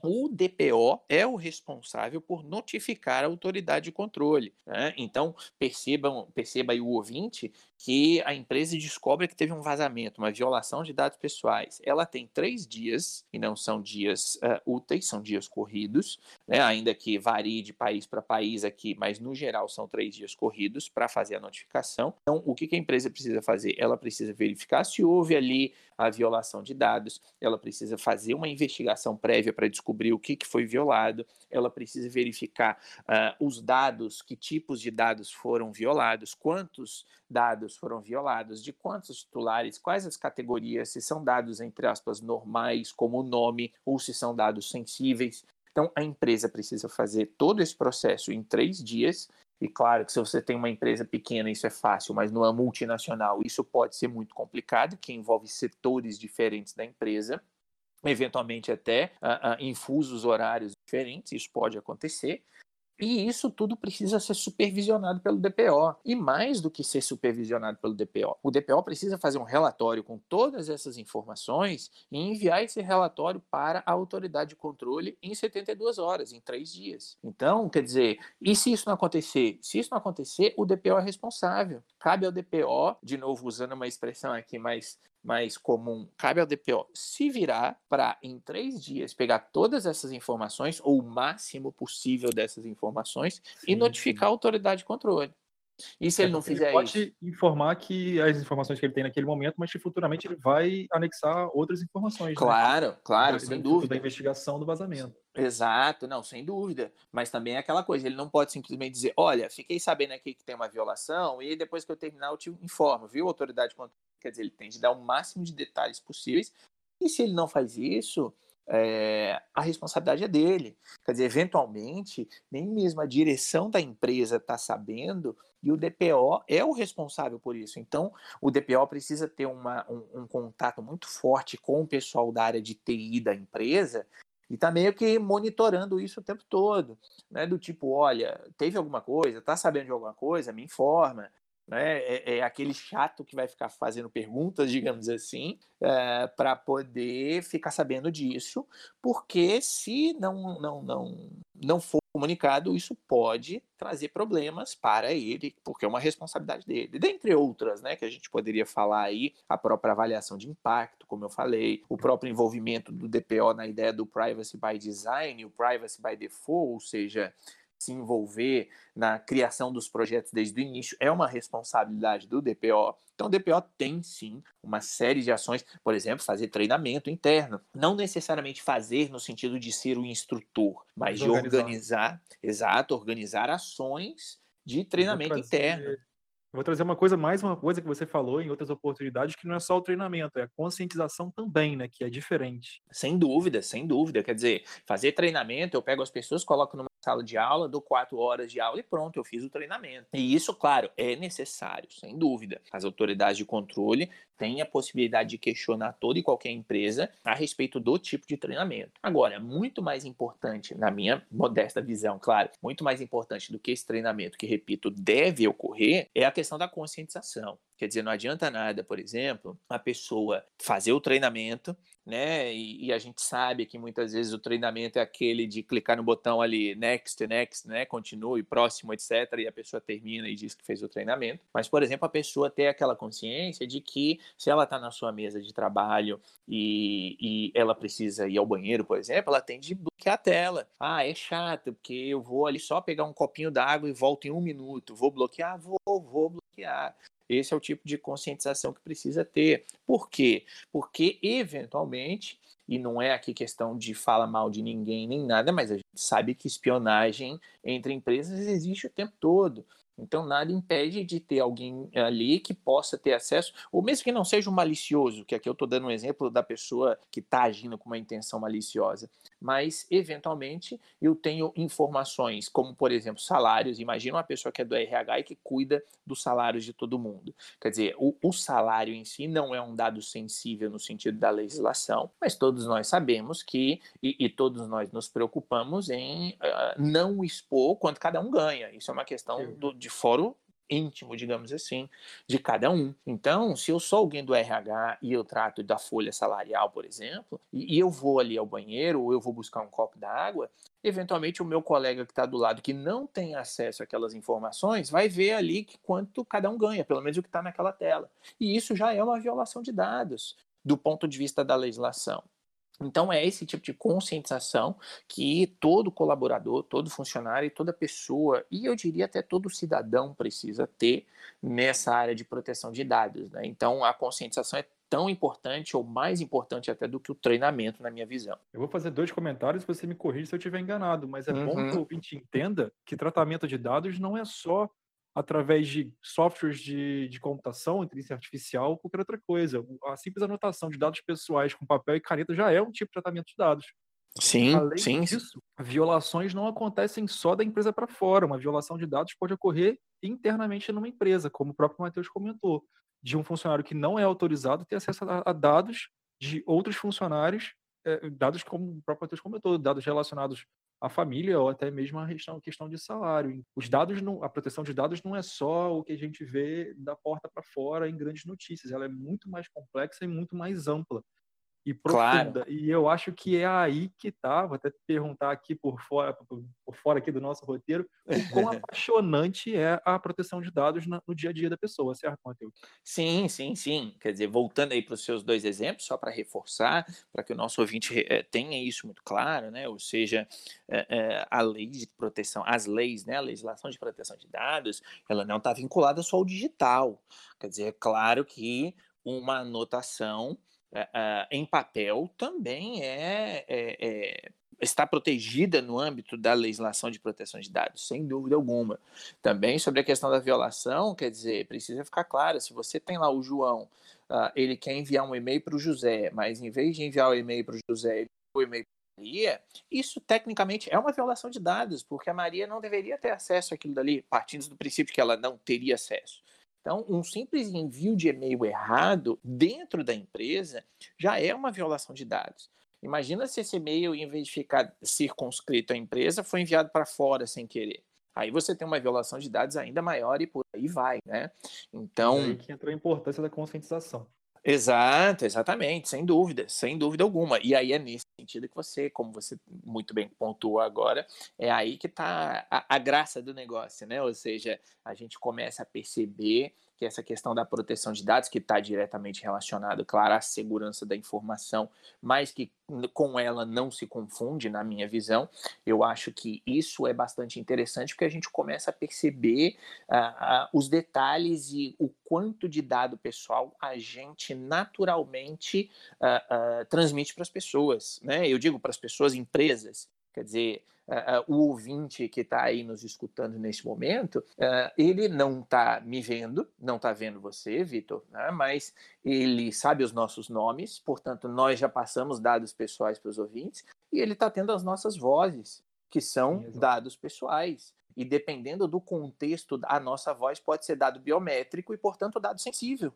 o DPO é o responsável por notificar a autoridade de controle. Né? Então, percebam, perceba aí o ouvinte que a empresa descobre que teve um vazamento, uma violação de dados pessoais. Ela tem três dias, e não são dias uh, úteis, são dias corridos, né? ainda que varie de país para país aqui, mas no geral são três dias corridos para fazer a notificação. Então, o que, que a empresa precisa fazer? Ela precisa verificar se houve ali a violação de dados, ela precisa fazer uma investigação prévia para descobrir o que, que foi violado, ela precisa verificar uh, os dados, que tipos de dados foram violados, quantos dados foram violados, de quantos titulares, quais as categorias, se são dados, entre aspas, normais, como o nome, ou se são dados sensíveis. Então, a empresa precisa fazer todo esse processo em três dias. E claro que se você tem uma empresa pequena, isso é fácil, mas numa multinacional, isso pode ser muito complicado, que envolve setores diferentes da empresa eventualmente até uh, uh, infusos horários diferentes, isso pode acontecer. E isso tudo precisa ser supervisionado pelo DPO. E mais do que ser supervisionado pelo DPO, o DPO precisa fazer um relatório com todas essas informações e enviar esse relatório para a autoridade de controle em 72 horas, em três dias. Então, quer dizer, e se isso não acontecer? Se isso não acontecer, o DPO é responsável. Cabe ao DPO, de novo usando uma expressão aqui mais mais comum, cabe ao DPO se virar para, em três dias, pegar todas essas informações, ou o máximo possível dessas informações, sim, e notificar sim. a autoridade de controle. E se é, ele não fizer ele pode isso? informar que as informações que ele tem naquele momento, mas que futuramente ele vai anexar outras informações. Claro, né? claro, sem dúvida. Da investigação do vazamento. Exato, não, sem dúvida. Mas também é aquela coisa, ele não pode simplesmente dizer, olha, fiquei sabendo aqui que tem uma violação e depois que eu terminar eu te informo, viu, autoridade de controle? Quer dizer, ele tem de dar o máximo de detalhes possíveis. E se ele não faz isso, é, a responsabilidade é dele. Quer dizer, eventualmente, nem mesmo a direção da empresa está sabendo e o DPO é o responsável por isso. Então, o DPO precisa ter uma, um, um contato muito forte com o pessoal da área de TI da empresa e está meio que monitorando isso o tempo todo, né? Do tipo, olha, teve alguma coisa, está sabendo de alguma coisa, me informa, né? É, é, aquele chato que vai ficar fazendo perguntas, digamos assim, é, para poder ficar sabendo disso, porque se não, não, não, não for comunicado, isso pode trazer problemas para ele, porque é uma responsabilidade dele. Dentre outras, né, que a gente poderia falar aí, a própria avaliação de impacto, como eu falei, o próprio envolvimento do DPO na ideia do privacy by design, o privacy by default, ou seja, se envolver na criação dos projetos desde o início é uma responsabilidade do DPO. Então, o DPO tem sim uma série de ações, por exemplo, fazer treinamento interno. Não necessariamente fazer no sentido de ser o instrutor, mas de organizar, organizar exato, organizar ações de treinamento interno. Vou trazer uma coisa, mais uma coisa que você falou em outras oportunidades, que não é só o treinamento, é a conscientização também, né? Que é diferente. Sem dúvida, sem dúvida. Quer dizer, fazer treinamento, eu pego as pessoas, coloco numa sala de aula, dou quatro horas de aula e pronto, eu fiz o treinamento. E isso, claro, é necessário, sem dúvida. As autoridades de controle têm a possibilidade de questionar toda e qualquer empresa a respeito do tipo de treinamento. Agora, muito mais importante, na minha modesta visão, claro, muito mais importante do que esse treinamento, que, repito, deve ocorrer, é a questão da conscientização. Quer dizer, não adianta nada, por exemplo, a pessoa fazer o treinamento, né? E, e, a gente sabe que muitas vezes o treinamento é aquele de clicar no botão ali, next, next, né? Continue, próximo, etc. E a pessoa termina e diz que fez o treinamento. Mas, por exemplo, a pessoa ter aquela consciência de que se ela está na sua mesa de trabalho e, e ela precisa ir ao banheiro, por exemplo, ela tem de bloquear a tela. Ah, é chato, porque eu vou ali só pegar um copinho d'água e volto em um minuto. Vou bloquear? Vou, vou bloquear. Esse é o tipo de conscientização que precisa ter. Por quê? Porque, eventualmente, e não é aqui questão de falar mal de ninguém nem nada, mas a gente sabe que espionagem entre empresas existe o tempo todo. Então, nada impede de ter alguém ali que possa ter acesso, ou mesmo que não seja um malicioso, que aqui eu estou dando um exemplo da pessoa que está agindo com uma intenção maliciosa, mas, eventualmente, eu tenho informações, como, por exemplo, salários. Imagina uma pessoa que é do RH e que cuida dos salários de todo mundo. Quer dizer, o, o salário em si não é um dado sensível no sentido da legislação, mas todos nós sabemos que, e, e todos nós nos preocupamos em uh, não expor quanto cada um ganha. Isso é uma questão do, de fórum íntimo, digamos assim, de cada um. Então, se eu sou alguém do RH e eu trato da folha salarial, por exemplo, e, eu vou ali ao banheiro ou eu vou buscar um copo d'água, eventualmente o meu colega que está do lado que não tem acesso àquelas informações vai ver ali que quanto cada um ganha, pelo menos o que está naquela tela. E isso já é uma violação de dados do ponto de vista da legislação. Então, é esse tipo de conscientização que todo colaborador, todo funcionário, toda pessoa, e eu diria até todo cidadão precisa ter nessa área de proteção de dados. Né? Então, a conscientização é tão importante ou mais importante até do que o treinamento, na minha visão. Eu vou fazer dois comentários e você me corrige se eu estiver enganado, mas é uhum. bom que o uhum. ouvinte entenda que tratamento de dados não é só através de softwares de, de computação, inteligência artificial, ou qualquer outra coisa. A simples anotação de dados pessoais com papel e caneta já é um tipo de tratamento de dados. Sim, Além sim. disso, violações não acontecem só da empresa para fora. Uma violação de dados pode ocorrer internamente numa empresa, como o próprio Matheus comentou, de um funcionário que não é autorizado ter acesso a, a dados de outros funcionários, é, dados como o próprio Matheus comentou, dados relacionados a família ou até mesmo a questão, de salário. Os dados, não, a proteção de dados não é só o que a gente vê da porta para fora em grandes notícias, ela é muito mais complexa e muito mais ampla e profunda. Claro. E eu acho que é aí que tá, vou até perguntar aqui por fora, por fora aqui do nosso roteiro, o quão apaixonante é a proteção de dados no dia a dia da pessoa, certo, Matheus? Sim, sim, sim. Quer dizer, voltando aí para os seus dois exemplos, só para reforçar, para que o nosso ouvinte é, tenha isso muito claro, né? Ou seja, é, é, a lei de proteção, as leis, né? A legislação de proteção de dados, ela não está vinculada só ao digital. Quer dizer, é claro que uma anotação uh, em papel também é, é, é, está protegida no âmbito da legislação de proteção de dados, sem dúvida alguma. Também sobre a questão da violação, quer dizer, precisa ficar claro, se você tem lá o João, uh, ele quer enviar um e-mail para o José, mas em vez de enviar o e-mail para o José, ele o e-mail Maria, isso tecnicamente é uma violação de dados, porque a Maria não deveria ter acesso àquilo dali, partindo do princípio que ela não teria acesso. Então, um simples envio de e-mail errado dentro da empresa já é uma violação de dados. Imagina se esse e-mail, em vez de ficar circunscrito à empresa, foi enviado para fora sem querer. Aí você tem uma violação de dados ainda maior e por aí vai, né? Então. aí que entra a importância da conscientização. Exato, exatamente, sem dúvida, sem dúvida alguma. E aí é nesse sentido que você, como você muito bem pontuou agora, é aí que está a, a, graça do negócio, né? Ou seja, a gente começa a perceber que essa questão da proteção de dados, que está diretamente relacionado, claro, à segurança da informação, mas que com ela não se confunde, na minha visão, eu acho que isso é bastante interessante, porque a gente começa a perceber uh, uh, os detalhes e o quanto de dado pessoal a gente naturalmente uh, transmite para as pessoas, né? Eu digo para as pessoas, empresas, quer dizer, uh, o ouvinte que está aí nos escutando neste momento, uh, ele não está me vendo, não está vendo você, Vitor, né? mas ele sabe os nossos nomes, portanto, nós já passamos dados pessoais para os ouvintes, e ele está tendo as nossas vozes, que são Sim, dados pessoais. E dependendo do contexto, a nossa voz pode ser dado biométrico e, portanto, dado sensível.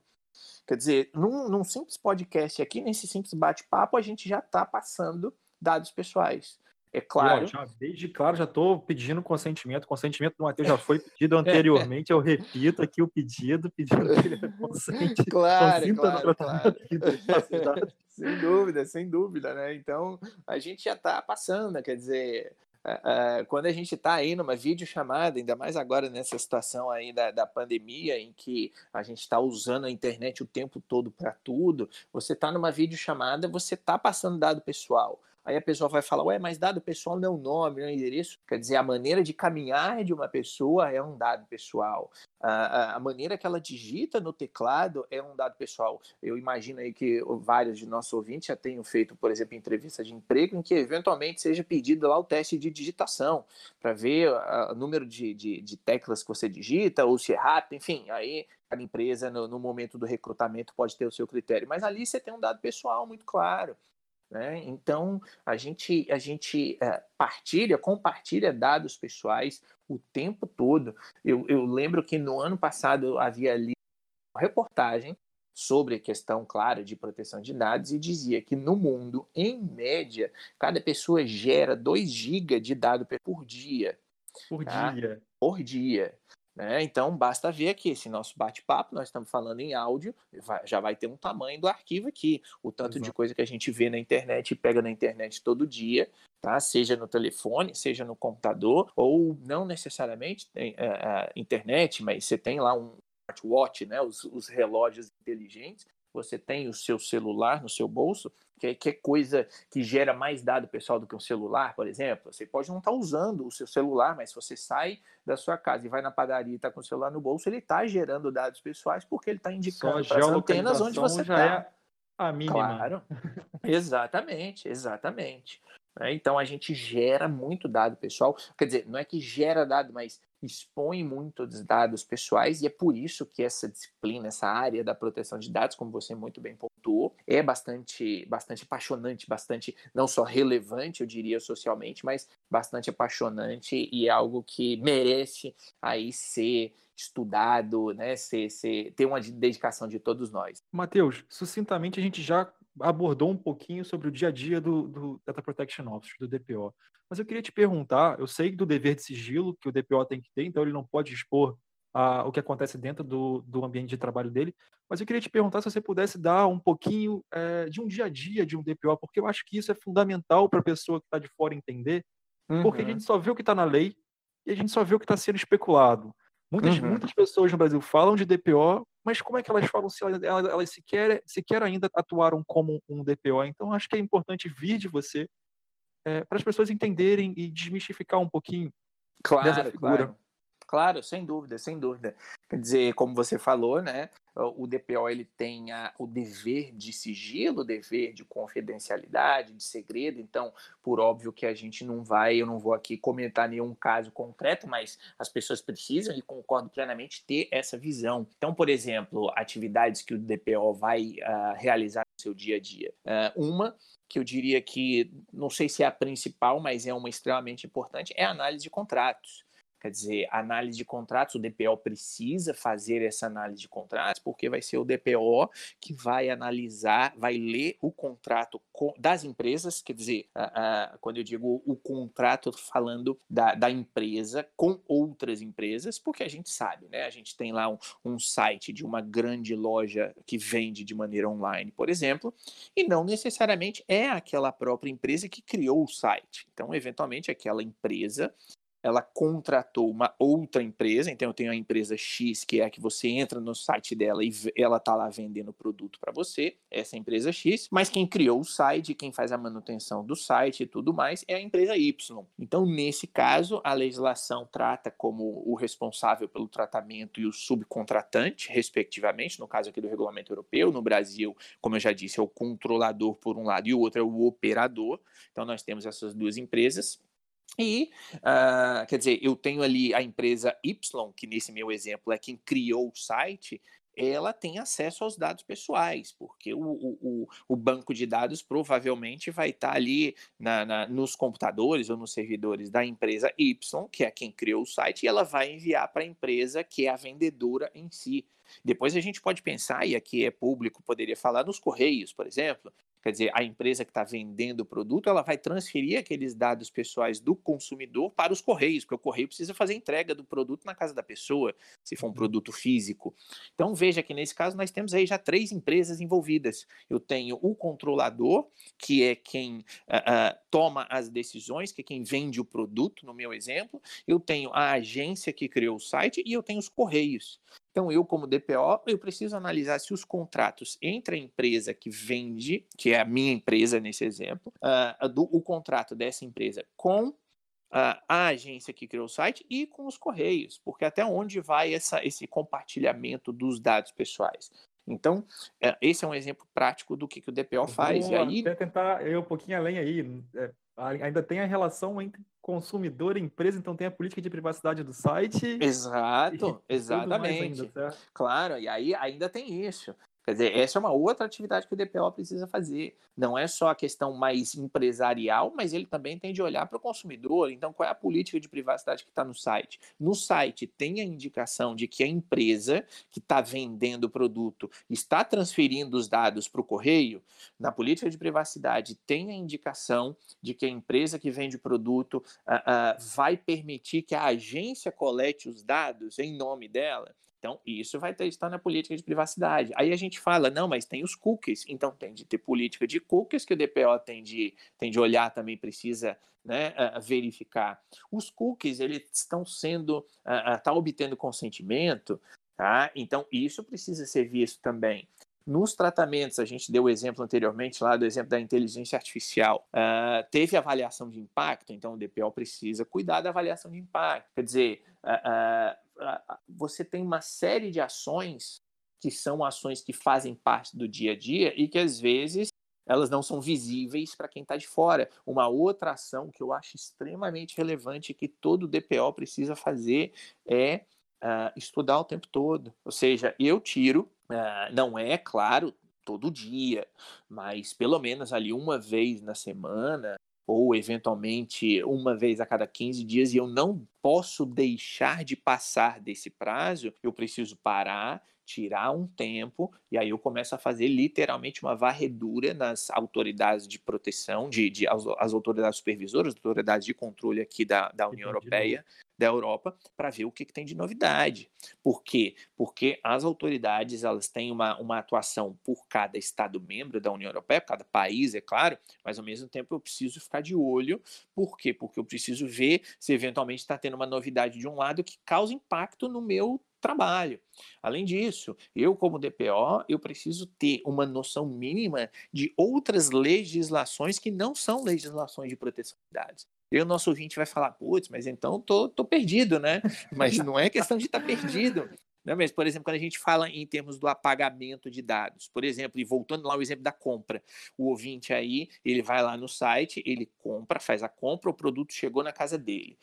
Quer dizer, num, num simples podcast aqui, nesse simples bate-papo, a gente já está passando dados pessoais. É claro. já, desde claro, já estou pedindo consentimento. Consentimento do Matheus já foi pedido anteriormente. Eu repito aqui o pedido, pedindo que ele consente. Claro, claro, claro. sem dúvida, sem dúvida, né? Então, a gente já está passando, quer dizer, Uh, uh, quando a gente está aí numa videochamada, ainda mais agora nessa situação aí da, da pandemia, em que a gente está usando a internet o tempo todo para tudo, você está numa videochamada, você está passando dado pessoal. Aí a pessoa vai falar, ué, mas dado pessoal não é um nome, não é um endereço. Quer dizer, a maneira de caminhar de uma pessoa é um dado pessoal. A, a, maneira que ela digita no teclado é um dado pessoal. Eu imagino aí que vários de nossos ouvintes já tenham feito, por exemplo, entrevista de emprego em que eventualmente seja pedido lá o teste de digitação para ver o número de, de, de, teclas que você digita ou se é rápido, enfim, aí cada empresa no, no momento do recrutamento pode ter o seu critério. Mas ali você tem um dado pessoal muito claro. Né? Então, a gente, a gente é, partilha, compartilha dados pessoais o tempo todo. Eu, eu lembro que no ano passado havia ali uma reportagem sobre a questão, claro, de proteção de dados e dizia que no mundo, em média, cada pessoa gera 2 GB de dado por dia. Por tá? dia. Por dia. Né? Então, basta ver aqui esse nosso bate-papo, nós estamos falando em áudio, já vai ter um tamanho do arquivo aqui, o tanto Exato. de coisa que a gente vê na internet e pega na internet todo dia, tá? seja no telefone, seja no computador, ou não necessariamente tem, é, é, internet, mas você tem lá um smartwatch, né? os, os relógios inteligentes, você tem o seu celular no seu bolso, que é, que é coisa que gera mais dado pessoal do que um celular, por exemplo. Você pode não estar tá usando o seu celular, mas se você sai da sua casa e vai na padaria e está com o celular no bolso, ele está gerando dados pessoais porque ele está indicando para as antenas onde você está. É a mínima. Claro. exatamente, exatamente. Né? Então a gente gera muito dado pessoal. Quer dizer, não é que gera dado, mas expõe muito os dados pessoais, e é por isso que essa disciplina, essa área da proteção de dados, como você muito bem pontuou, é bastante, bastante apaixonante, bastante não só relevante, eu diria socialmente, mas bastante apaixonante e é algo que merece aí ser estudado, né, ser, ser, ter uma dedicação de todos nós. Matheus, sucintamente a gente já abordou um pouquinho sobre o dia a dia do, do Data Protection Officer, do DPO. Mas eu queria te perguntar, eu sei do dever de sigilo que o DPO tem que ter, então ele não pode expor a, o que acontece dentro do, do ambiente de trabalho dele, mas eu queria te perguntar se você pudesse dar um pouquinho é, de um dia a dia de um DPO, porque eu acho que isso é fundamental para a pessoa que está de fora entender, uhum. porque a uhum. gente só vê o que está na lei e a gente só vê o que está sendo especulado. Muitas, uhum. muitas pessoas no Brasil falam de DPO, mas como é que elas falam se elas, elas sequer, sequer ainda atuaram como um DPO? Então, acho que é importante vir de você é, para as pessoas entenderem e desmistificar um pouquinho claro, dessa figura. Claro. Claro, sem dúvida, sem dúvida. Quer dizer, como você falou, né, o DPO ele tem a, o dever de sigilo, o dever de confidencialidade, de segredo. Então, por óbvio que a gente não vai, eu não vou aqui comentar nenhum caso concreto, mas as pessoas precisam e concordo plenamente ter essa visão. Então, por exemplo, atividades que o DPO vai uh, realizar no seu dia a dia. Uh, uma que eu diria que não sei se é a principal, mas é uma extremamente importante, é a análise de contratos. Quer dizer, análise de contratos, o DPO precisa fazer essa análise de contratos, porque vai ser o DPO que vai analisar, vai ler o contrato das empresas, quer dizer, uh, uh, quando eu digo o contrato, falando da, da, empresa com outras empresas, porque a gente sabe, né? A gente tem lá um, um site de uma grande loja que vende de maneira online, por exemplo, e não necessariamente é aquela própria empresa que criou o site. Então, eventualmente, aquela empresa ela contratou uma outra empresa, então eu tenho a empresa X, que é a que você entra no site dela e ela está lá vendendo produto para você, essa empresa X, mas quem criou o site, quem faz a manutenção do site e tudo mais é a empresa Y. Então, nesse caso, a legislação trata como o responsável pelo tratamento e o subcontratante, respectivamente, no caso aqui do regulamento europeu, no Brasil, como eu já disse, é o controlador por um lado e o outro é o operador. Então, nós temos essas duas empresas e, uh, quer dizer, eu tenho ali a empresa Y, que nesse meu exemplo é quem criou o site, ela tem acesso aos dados pessoais, porque o, o, o banco de dados provavelmente vai estar ali na, na, nos computadores ou nos servidores da empresa Y, que é quem criou o site, e ela vai enviar para a empresa que é a vendedora em si. Depois a gente pode pensar, e aqui é público, poderia falar nos Correios, por exemplo, Quer dizer, a empresa que está vendendo o produto, ela vai transferir aqueles dados pessoais do consumidor para os correios, porque o correio precisa fazer entrega do produto na casa da pessoa, se for um uhum. produto físico. Então veja que nesse caso nós temos aí já três empresas envolvidas. Eu tenho o controlador, que é quem uh, uh, toma as decisões, que é quem vende o produto, no meu exemplo. Eu tenho a agência que criou o site e eu tenho os correios. Então, eu, como DPO, eu preciso analisar se os contratos entre a empresa que vende, que é a minha empresa nesse exemplo, uh, do, o contrato dessa empresa com uh, a agência que criou o site e com os correios, porque até onde vai essa, esse compartilhamento dos dados pessoais. Então, é, esse é um exemplo prático do que, que o DPO faz. Vou e aí... tentar ir um pouquinho além aí. É, ainda tem a relação entre consumidor e empresa, então tem a política de privacidade do site. Exato, exatamente. Ainda, claro, e aí ainda tem isso. Quer dizer, essa é uma outra atividade que o DPO precisa fazer. Não é só a questão mais empresarial, mas ele também tem de olhar para o consumidor. Então, qual é a política de privacidade que está no site? No site tem a indicação de que a empresa que está vendendo o produto está transferindo os dados para o correio. Na política de privacidade tem a indicação de que a empresa que vende o produto uh, uh, vai permitir que a agência colete os dados em nome dela. Então, isso vai estar na política de privacidade. Aí a gente fala, não, mas tem os cookies. Então, tem de ter política de cookies que o DPO tem de, tem de olhar também, precisa né, verificar. Os cookies, eles estão sendo, está obtendo consentimento, tá? Então, isso precisa ser visto também. Nos tratamentos, a gente deu o exemplo anteriormente lá do exemplo da inteligência artificial. Uh, teve avaliação de impacto, então o DPO precisa cuidar da avaliação de impacto. Quer dizer, você tem uma série de ações que são ações que fazem parte do dia a dia e que às vezes elas não são visíveis para quem está de fora. Uma outra ação que eu acho extremamente relevante que todo DPO precisa fazer é uh, estudar o tempo todo. Ou seja, eu tiro, uh, não é claro todo dia, mas pelo menos ali uma vez na semana, ou eventualmente uma vez a cada 15 dias, e eu não posso deixar de passar desse prazo, eu preciso parar, tirar um tempo, e aí eu começo a fazer literalmente uma varredura nas autoridades de proteção, de, de as, as, autoridades supervisoras, autoridades de controle aqui da, da União Europeia, da Europa para ver o que, que, tem de novidade. Por quê? Porque as autoridades elas têm uma, uma atuação por cada Estado membro da União Europeia, cada país, é claro, mas ao mesmo tempo eu preciso ficar de olho. Por quê? Porque eu preciso ver se eventualmente está tendo uma novidade de um lado que causa impacto no meu trabalho. Além disso, eu como DPO, eu preciso ter uma noção mínima de outras legislações que não são legislações de proteção de dados. E o nosso ouvinte vai falar, putz, mas então tô, tô perdido, né? Mas não é questão de estar tá perdido. Não é mesmo? Por exemplo, quando a gente fala em termos do apagamento de dados, por exemplo, e voltando lá ao exemplo da compra, o ouvinte aí, ele vai lá no site, ele compra, faz a compra, o produto chegou na casa dele.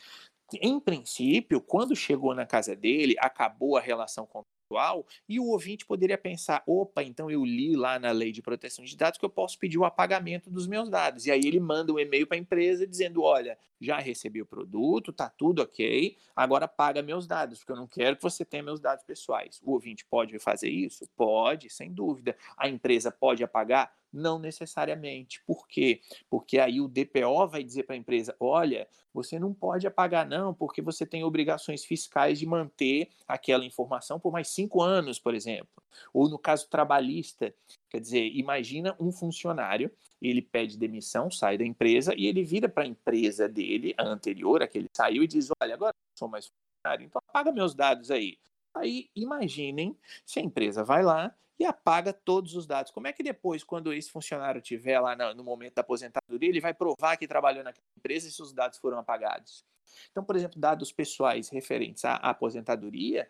Em princípio, quando chegou na casa dele, acabou a relação com e o ouvinte poderia pensar: opa, então eu li lá na lei de proteção de dados que eu posso pedir o apagamento dos meus dados. E aí ele manda um e-mail para a empresa dizendo: olha, já recebi o produto, tá tudo ok, agora paga meus dados, porque eu não quero que você tenha meus dados pessoais. O ouvinte pode fazer isso? Pode, sem dúvida. A empresa pode apagar? Não necessariamente. Por quê? Porque aí o DPO vai dizer para a empresa: olha, você não pode apagar, não, porque você tem obrigações fiscais de manter aquela informação por mais cinco anos, por exemplo. Ou no caso trabalhista, quer dizer, imagina um funcionário, ele pede demissão, sai da empresa e ele vira para a empresa dele, a anterior, a que ele saiu, e diz: olha, agora não sou mais funcionário, então apaga meus dados aí. Aí imaginem se a empresa vai lá e apaga todos os dados. Como é que depois, quando esse funcionário estiver lá no momento da aposentadoria, ele vai provar que trabalhou naquela empresa e se os dados foram apagados? Então, por exemplo, dados pessoais referentes à aposentadoria,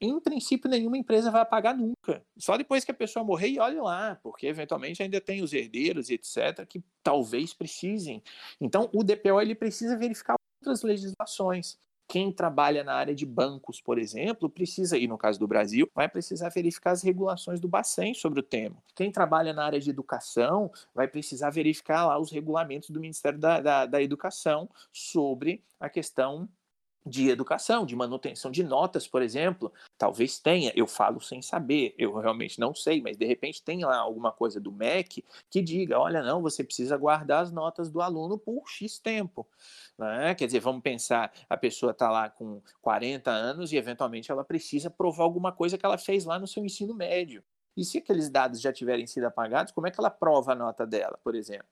em princípio, nenhuma empresa vai apagar nunca. Só depois que a pessoa morrer e olhe lá, porque eventualmente ainda tem os herdeiros e etc., que talvez precisem. Então, o DPO ele precisa verificar outras legislações. Quem trabalha na área de bancos, por exemplo, precisa, e no caso do Brasil, vai precisar verificar as regulações do Bacen sobre o tema. Quem trabalha na área de educação vai precisar verificar lá os regulamentos do Ministério da, da, da Educação sobre a questão de educação, de manutenção de notas, por exemplo, talvez tenha, eu falo sem saber, eu realmente não sei, mas de repente tem lá alguma coisa do MEC que diga, olha, não, você precisa guardar as notas do aluno por X tempo. Né? Quer dizer, vamos pensar, a pessoa está lá com 40 anos e eventualmente ela precisa provar alguma coisa que ela fez lá no seu ensino médio. E se aqueles dados já tiverem sido apagados, como é que ela prova a nota dela, por exemplo?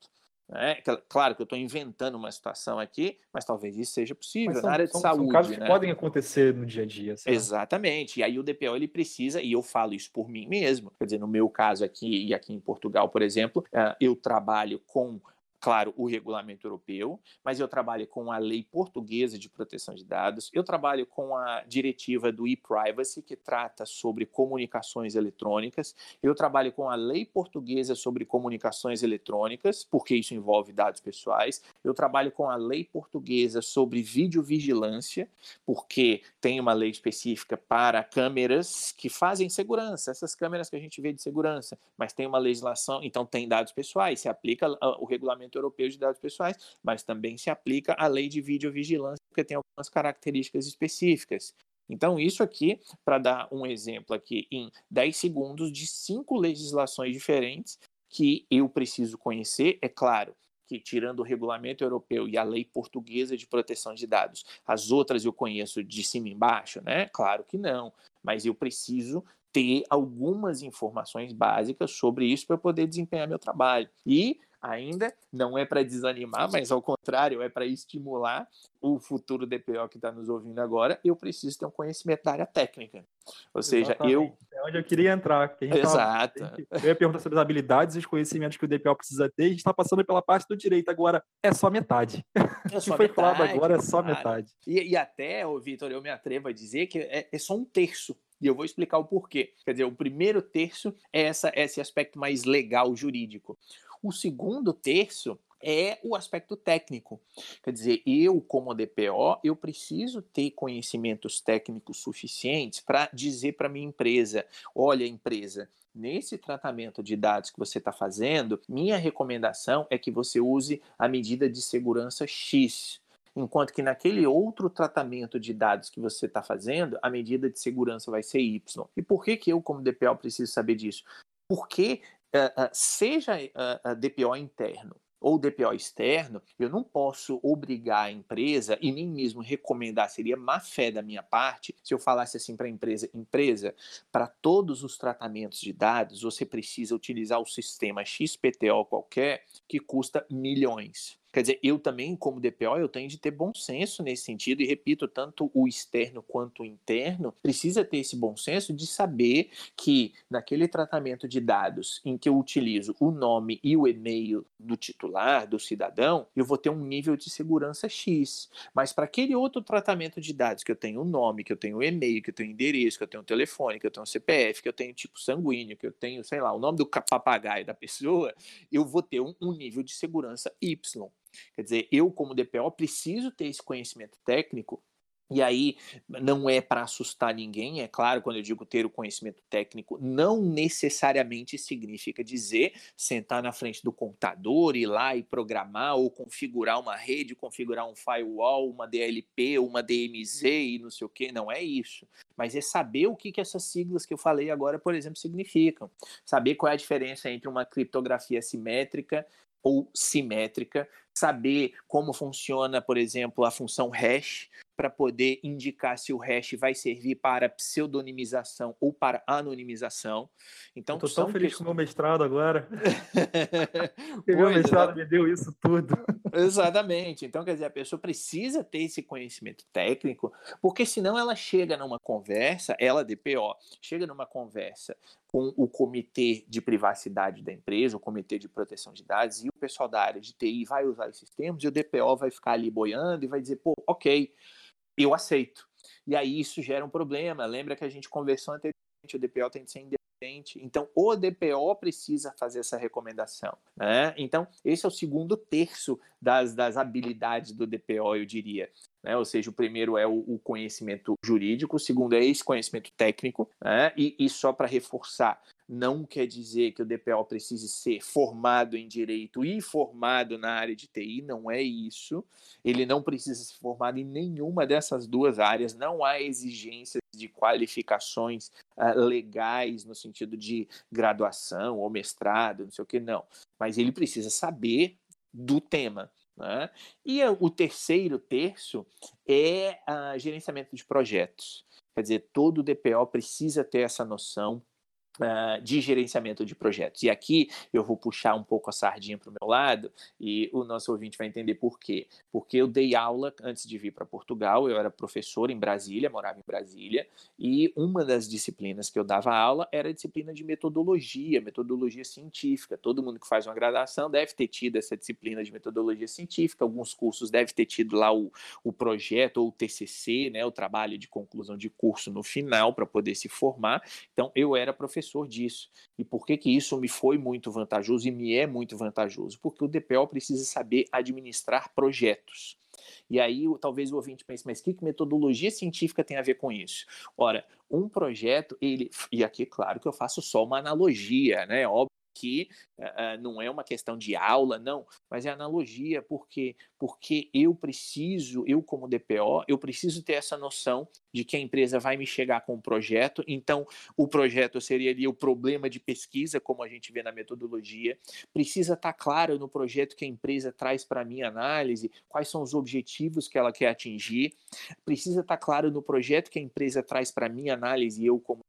É, claro que eu estou inventando uma situação aqui, mas talvez isso seja possível são, na área de são, saúde. São casos né? que podem acontecer no dia a dia. Sabe? Exatamente. E aí o DPO ele precisa, e eu falo isso por mim mesmo. Quer dizer, no meu caso aqui e aqui em Portugal, por exemplo, eh, eu trabalho com claro, o regulamento europeu, mas eu trabalho com a lei portuguesa de proteção de dados, eu trabalho com a diretiva do e-privacy, que trata sobre comunicações eletrônicas, eu trabalho com a lei portuguesa sobre comunicações eletrônicas, porque isso envolve dados pessoais, eu trabalho com a lei portuguesa sobre videovigilância, porque tem uma lei específica para câmeras que fazem segurança, essas câmeras que a gente vê de segurança, mas tem uma legislação, então tem dados pessoais, se aplica o regulamento Regulamento Europeu de Dados Pessoais, mas também se aplica a Lei de Videovigilância, porque tem algumas características específicas. Então, isso aqui, para dar um exemplo aqui em 10 segundos de cinco legislações diferentes que eu preciso conhecer, é claro que tirando o regulamento europeu e a lei portuguesa de proteção de dados, as outras eu conheço de cima embaixo, né? Claro que não, mas eu preciso ter algumas informações básicas sobre isso para poder desempenhar meu trabalho. E ainda não é para desanimar, mas ao contrário, é para estimular o futuro DPO que está nos ouvindo agora. Eu preciso ter um conhecimento da área técnica. Ou seja, Exatamente. eu. É onde eu queria entrar. Exato. Tava... Eu ia perguntar sobre as habilidades e os conhecimentos que o DPO precisa ter. A gente está passando pela parte do direito agora. É só metade. É só o que foi falado agora é só metade. E, e até, Vitor, eu me atrevo a dizer que é, é só um terço e eu vou explicar o porquê. Quer dizer, o primeiro terço é essa, esse aspecto mais legal, jurídico. O segundo terço é o aspecto técnico. Quer dizer, eu, como DPO, eu preciso ter conhecimentos técnicos suficientes para dizer para minha empresa: olha, empresa, nesse tratamento de dados que você está fazendo, minha recomendação é que você use a medida de segurança X. Enquanto que naquele outro tratamento de dados que você está fazendo, a medida de segurança vai ser Y. E por que, que eu, como DPO, preciso saber disso? Porque seja DPO interno ou DPO externo, eu não posso obrigar a empresa e nem mesmo recomendar, seria má fé da minha parte, se eu falasse assim para a empresa: empresa, para todos os tratamentos de dados, você precisa utilizar o sistema XPTO qualquer que custa milhões. Quer dizer, eu também, como DPO, eu tenho de ter bom senso nesse sentido, e repito, tanto o externo quanto o interno precisa ter esse bom senso de saber que naquele tratamento de dados em que eu utilizo o nome e o e-mail do titular, do cidadão, eu vou ter um nível de segurança X. Mas para aquele outro tratamento de dados que eu tenho o nome, que eu tenho o e-mail, que eu tenho o endereço, que eu tenho o telefone, que eu tenho o CPF, que eu tenho tipo sanguíneo, que eu tenho, sei lá, o nome do papagaio da pessoa, eu vou ter um, um nível de segurança Y. Quer dizer, eu, como DPO, preciso ter esse conhecimento técnico e aí não é para assustar ninguém, é claro, quando eu digo ter o conhecimento técnico, não necessariamente significa dizer sentar na frente do computador, ir lá e programar ou configurar uma rede, configurar um firewall, uma DLP, uma DMZ e não sei o que, não é isso. Mas é saber o que, que essas siglas que eu falei agora, por exemplo, significam. Saber qual é a diferença entre uma criptografia simétrica ou simétrica, saber como funciona, por exemplo, a função hash, para poder indicar se o hash vai servir para pseudonimização ou para anonimização. Então, Estou tão feliz com o meu mestrado agora. meu mestrado me deu isso tudo. Exatamente. Então, quer dizer, a pessoa precisa ter esse conhecimento técnico, porque senão ela chega numa conversa, ela DPO, chega numa conversa com o comitê de privacidade da empresa, o comitê de proteção de dados, e o pessoal da área de TI vai usar esses termos, e o DPO vai ficar ali boiando e vai dizer, pô, ok, eu aceito. E aí isso gera um problema. Lembra que a gente conversou anteriormente, o DPO tem que ser independente. Então, o DPO precisa fazer essa recomendação. Né? Então, esse é o segundo terço das, das habilidades do DPO, eu diria. Né? Ou seja, o primeiro é o, o, conhecimento jurídico, o segundo é esse conhecimento técnico, né? e, e só para reforçar, não quer dizer que o DPO precise ser formado em direito e formado na área de TI, não é isso. Ele não precisa ser formado em nenhuma dessas duas áreas, não há exigências de qualificações uh, legais no sentido de graduação ou mestrado, não sei o que, não. Mas ele precisa saber do tema. Né? E o terceiro terço é uh, gerenciamento de projetos. Quer dizer, todo DPO precisa ter essa noção Uh, de gerenciamento de projetos. E aqui eu vou puxar um pouco a sardinha para o meu lado e o nosso ouvinte vai entender por quê. Porque eu dei aula antes de vir para Portugal, eu era professor em Brasília, morava em Brasília, e uma das disciplinas que eu dava aula era a disciplina de metodologia, metodologia científica. Todo mundo que faz uma graduação deve ter tido essa disciplina de metodologia científica, alguns cursos devem ter tido lá o, o projeto ou o TCC, né, o trabalho de conclusão de curso no final para poder se formar. Então, eu era professor professor disso. E por que, que isso me foi muito vantajoso e me é muito vantajoso? Porque o DPO precisa saber administrar projetos. E aí, talvez o ouvinte pense, mas que metodologia científica tem a ver com isso? Ora, um projeto, ele. E aqui, claro que eu faço só uma analogia, né? Que uh, não é uma questão de aula, não, mas é analogia, porque porque eu preciso, eu como DPO, eu preciso ter essa noção de que a empresa vai me chegar com um projeto, então o projeto seria ali o problema de pesquisa, como a gente vê na metodologia, precisa estar tá claro no projeto que a empresa traz para minha análise, quais são os objetivos que ela quer atingir, precisa estar tá claro no projeto que a empresa traz para minha análise, eu como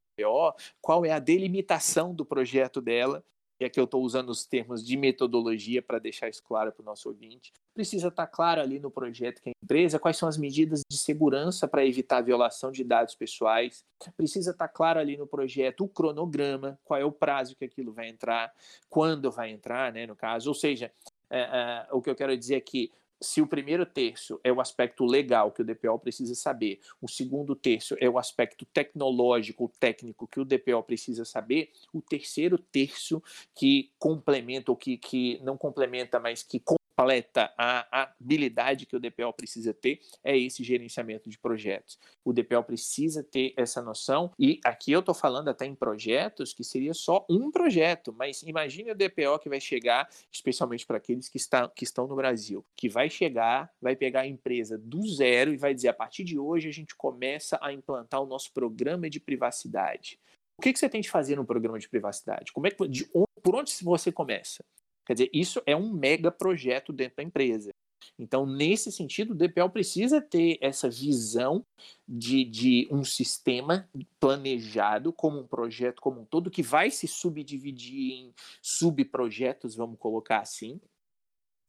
qual é a delimitação do projeto dela, e aqui eu estou usando os termos de metodologia para deixar isso claro para o nosso ouvinte, precisa estar tá claro ali no projeto que a empresa quais são as medidas de segurança para evitar a violação de dados pessoais, precisa estar tá claro ali no projeto o cronograma, qual é o prazo que aquilo vai entrar, quando vai entrar, né, no caso, ou seja, é, é, o que eu quero dizer é que se o primeiro terço é o aspecto legal que o DPO precisa saber, o segundo terço é o aspecto tecnológico, técnico que o DPO precisa saber, o terceiro terço que complementa, ou que, que não complementa, mas que completa a habilidade que o DPO precisa ter é esse gerenciamento de projetos. O DPO precisa ter essa noção, e aqui eu estou falando até em projetos que seria só um projeto, mas imagine o DPO que vai chegar, especialmente para aqueles que, está, que estão no Brasil, que vai chegar, vai pegar a empresa do zero e vai dizer: a partir de hoje a gente começa a implantar o nosso programa de privacidade. O que, que você tem de fazer no programa de privacidade? Como é que, de, por onde você começa? Quer dizer, isso é um mega projeto dentro da empresa. Então, nesse sentido, o DPL precisa ter essa visão de, de um sistema planejado como um projeto como um todo, que vai se subdividir em subprojetos, vamos colocar assim.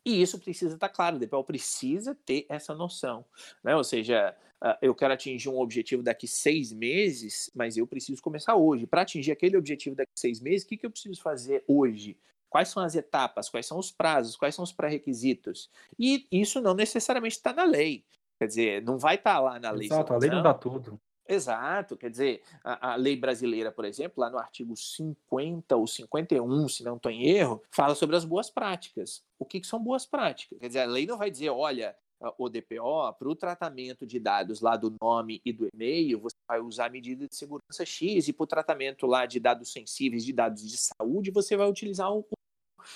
E isso precisa estar claro, o DPL precisa ter essa noção. Né? Ou seja, eu quero atingir um objetivo daqui seis meses, mas eu preciso começar hoje. Para atingir aquele objetivo daqui seis meses, o que, que eu preciso fazer hoje? Quais são as etapas? Quais são os prazos? Quais são os pré-requisitos? E isso não necessariamente está na lei. Quer dizer, não vai estar tá lá na lei. Exato, a lei não dá tudo. Exato, quer dizer, a, a, lei brasileira, por exemplo, lá no artigo 50 ou 51, se não estou em erro, fala sobre as boas práticas. O que, que são boas práticas? Quer dizer, a lei não vai dizer, olha, o DPO, para o tratamento de dados lá do nome e do e-mail, você vai usar a medida de segurança X, e para o tratamento lá de dados sensíveis, de dados de saúde, você vai utilizar o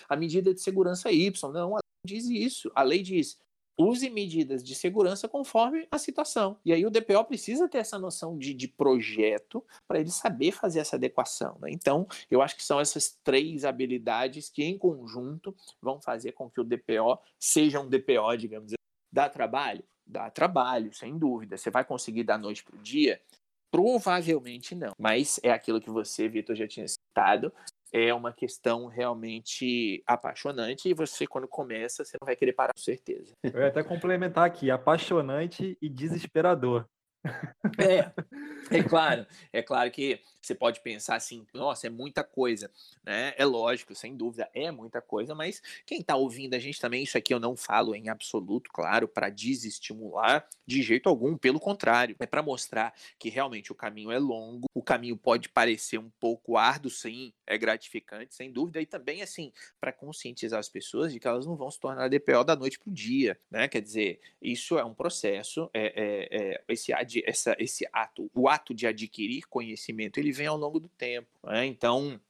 a medida de segurança Y. Não, a lei diz isso. A lei diz use medidas de segurança conforme a situação. E aí o DPO precisa ter essa noção de, de projeto para ele saber fazer essa adequação. Né? Então, eu acho que são essas três habilidades que, em conjunto, vão fazer com que o DPO seja um DPO, digamos assim. Dá trabalho? Dá trabalho, sem dúvida. Você vai conseguir da noite para o dia? Provavelmente não. Mas é aquilo que você, Vitor, já tinha citado é uma questão realmente apaixonante e você, quando começa, você não vai querer parar, com certeza. Eu ia até complementar aqui, apaixonante e desesperador. É, é claro, é claro que você pode pensar assim, nossa, é muita coisa, né? É lógico, sem dúvida, é muita coisa, mas quem está ouvindo a gente também, isso aqui eu não falo em absoluto, claro, para desestimular de jeito algum, pelo contrário, é para mostrar que realmente o caminho é longo, o caminho pode parecer um pouco árduo, sim, é gratificante, sem dúvida, e também, assim, para conscientizar as pessoas de que elas não vão se tornar DPO da noite para o dia, né? Quer dizer, isso é um processo, é, é, é esse, essa, esse ato, o ato de adquirir conhecimento, ele vem ao longo do tempo. Né? Então,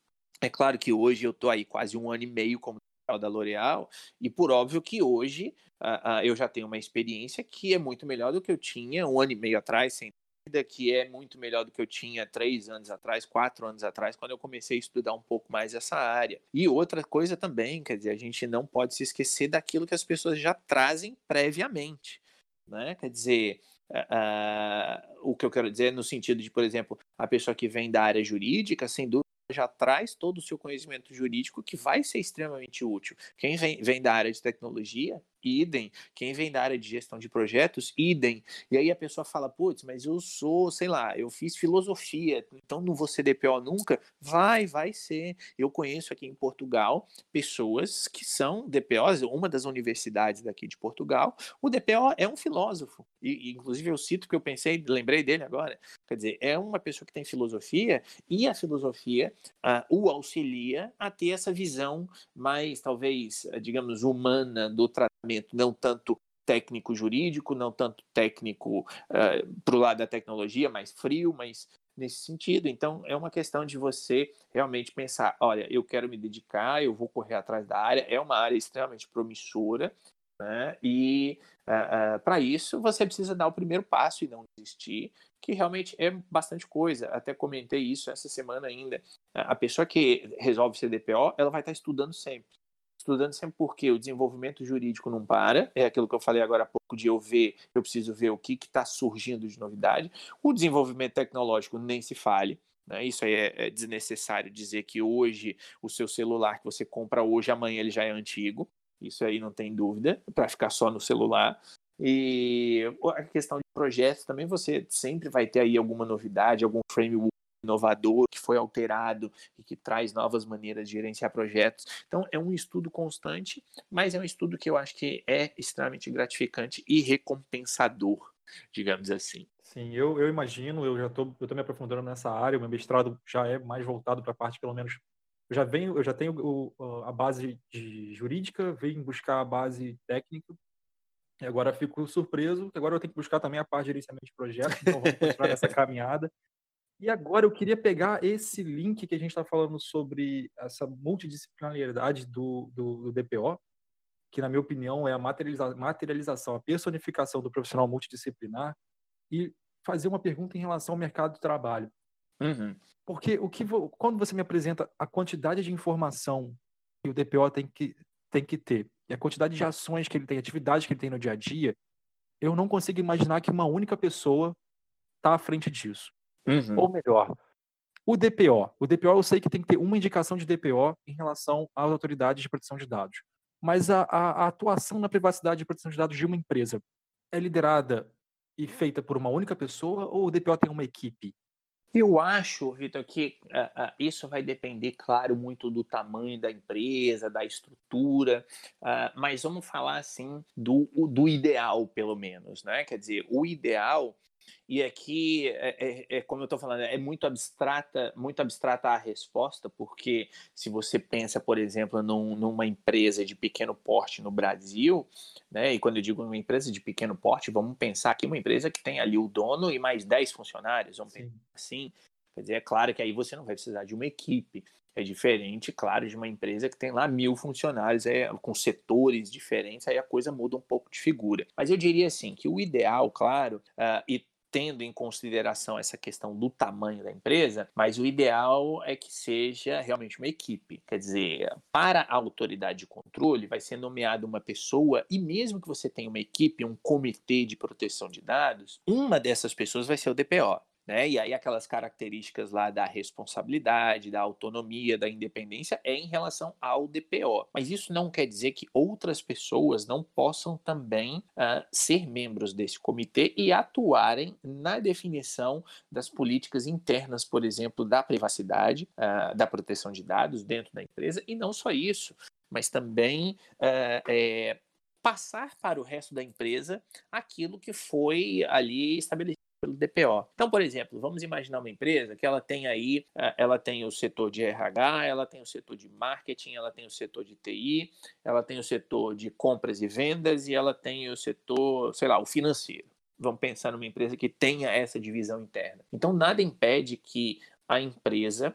é claro que hoje eu estou aí quase um ano e meio como da L'Oréal, e por óbvio que hoje uh, uh, eu já tenho uma experiência que é muito melhor do que eu tinha um ano e meio atrás, sem dúvida, que é muito melhor do que eu tinha três anos atrás, quatro anos atrás, quando eu comecei a estudar um pouco mais essa área. E outra coisa também, quer dizer, a gente não pode se esquecer daquilo que as pessoas já trazem previamente. Né? Quer dizer, Uh, o que eu quero dizer no sentido de, por exemplo, a pessoa que vem da área jurídica, sem dúvida, já traz todo o seu conhecimento jurídico que vai ser extremamente útil. Quem vem, vem da área de tecnologia idem. Quem vem da área de gestão de projetos, idem. E aí a pessoa fala, putz, mas eu sou, sei lá, eu fiz filosofia, então não vou ser DPO nunca? Vai, vai ser. Eu conheço aqui em Portugal pessoas que são DPOs, uma das universidades daqui de Portugal, o DPO é um filósofo. E, inclusive eu cito que eu pensei, lembrei dele agora. Quer dizer, é uma pessoa que tem filosofia e a filosofia uh, o auxilia a ter essa visão mais, talvez, digamos, humana do tratamento não tanto técnico jurídico, não tanto técnico uh, eh, para o lado da tecnologia, mais frio, mas nesse sentido. Então, é uma questão de você realmente pensar: olha, eu quero me dedicar, eu vou correr atrás da área, é uma área extremamente promissora, né? e uh, uh, para isso você precisa dar o primeiro passo e não desistir, que realmente é bastante coisa. Até comentei isso essa semana ainda. A pessoa que resolve ser DPO, ela vai estar estudando sempre estudando sempre porque o desenvolvimento jurídico não para, é aquilo que eu falei agora há pouco de eu ver, eu preciso ver o que está surgindo de novidade. O desenvolvimento tecnológico nem se fale. Né? Isso aí é, é desnecessário dizer que hoje o seu celular que você compra hoje, amanhã ele já é antigo. Isso aí não tem dúvida, para ficar só no celular. E a questão de projetos também você sempre vai ter aí alguma novidade, algum framework inovador, que foi alterado e que traz novas maneiras de gerenciar projetos. Então, é um estudo constante, mas é um estudo que eu acho que é extremamente gratificante e recompensador, digamos assim. Sim, eu, eu imagino, eu já estou eu tô me aprofundando nessa área, o meu mestrado já é mais voltado para a parte, pelo menos, eu já venho, eu já tenho o, a base jurídica, venho buscar a base técnica, e agora fico surpreso, agora eu tenho que buscar também a parte de gerenciamento de projetos, então vamos continuar nessa caminhada. E agora eu queria pegar esse link que a gente está falando sobre essa multidisciplinaridade do, do, do, DPO, que na minha opinião é a materializa materialização, a personificação do profissional multidisciplinar, e fazer uma pergunta em relação ao mercado de trabalho. Uhum. Porque o que quando você me apresenta a quantidade de informação que o DPO tem que, tem que ter, e a quantidade de ações que ele tem, atividades que ele tem no dia a dia, eu não consigo imaginar que uma única pessoa está à frente disso. Uhum. Ou melhor, o DPO. O DPO eu sei que tem que ter uma indicação de DPO em relação às autoridades de proteção de dados. Mas a, a, a atuação na privacidade e proteção de dados de uma empresa é liderada e feita por uma única pessoa ou o DPO tem uma equipe? Eu acho, Vitor, que uh, uh, isso vai depender, claro, muito do tamanho da empresa, da estrutura, uh, mas vamos falar assim do, do ideal, pelo menos, né? Quer dizer, o ideal e aqui é, é, é como eu estou falando, é muito abstrata, muito abstrata a resposta, porque se você pensa, por exemplo, num, numa empresa de pequeno porte no Brasil, né? E quando eu digo uma empresa de pequeno porte, vamos pensar aqui uma empresa que tem ali o dono e mais 10 funcionários, vamos Sim. pensar assim. Quer dizer, é claro que aí você não vai precisar de uma equipe. É diferente, claro, de uma empresa que tem lá mil funcionários, é, com setores diferentes, aí a coisa muda um pouco de figura. Mas eu diria assim que o ideal, claro, uh, e tendo em consideração essa questão do tamanho da empresa, mas o ideal é que seja realmente uma equipe. Quer dizer, para a autoridade de controle, vai ser nomeada uma pessoa, e mesmo que você tenha uma equipe, um comitê de proteção de dados, uma dessas pessoas vai ser o DPO. Né? E aí aquelas características lá da responsabilidade, da autonomia, da independência é em relação ao DPO. Mas isso não quer dizer que outras pessoas não possam também uh, ser membros desse comitê e atuarem na definição das políticas internas, por exemplo, da privacidade, uh, da proteção de dados dentro da empresa. E não só isso, mas também uh, é, passar para o resto da empresa aquilo que foi ali estabelecido pelo DPO. Então, por exemplo, vamos imaginar uma empresa que ela tem aí, eh, ela tem o setor de RH, ela tem o setor de marketing, ela tem o setor de TI, ela tem o setor de compras e vendas e ela tem o setor, sei lá, o financeiro. Vamos pensar numa empresa que tenha essa divisão interna. Então, nada impede que a empresa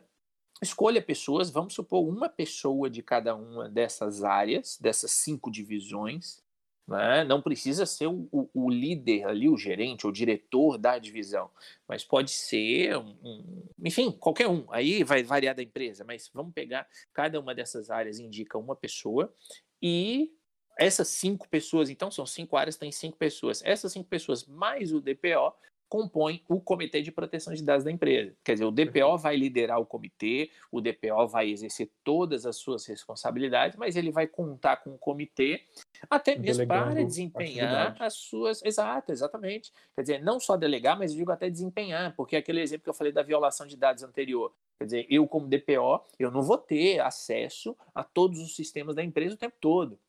escolha pessoas, vamos supor uma pessoa de cada uma dessas áreas, dessas cinco divisões, né? Não precisa ser o, o, o, líder ali, o gerente, o diretor da divisão, mas pode ser, um, um, enfim, qualquer um. Aí vai variar da empresa, mas vamos pegar cada uma dessas áreas indica uma pessoa e essas cinco pessoas, então são cinco áreas, tem cinco pessoas. Essas cinco pessoas mais o DPO compõem o Comitê de Proteção de Dados da empresa. Quer dizer, o DPO vai liderar o comitê, o DPO vai exercer todas as suas responsabilidades, mas ele vai contar com o comitê até mesmo para desempenhar as suas. Exato, exatamente. Quer dizer, não só delegar, mas eu digo até desempenhar, porque aquele exemplo que eu falei da violação de dados anterior. Quer dizer, eu, como DPO, eu não vou ter acesso a todos os sistemas da empresa o tempo todo.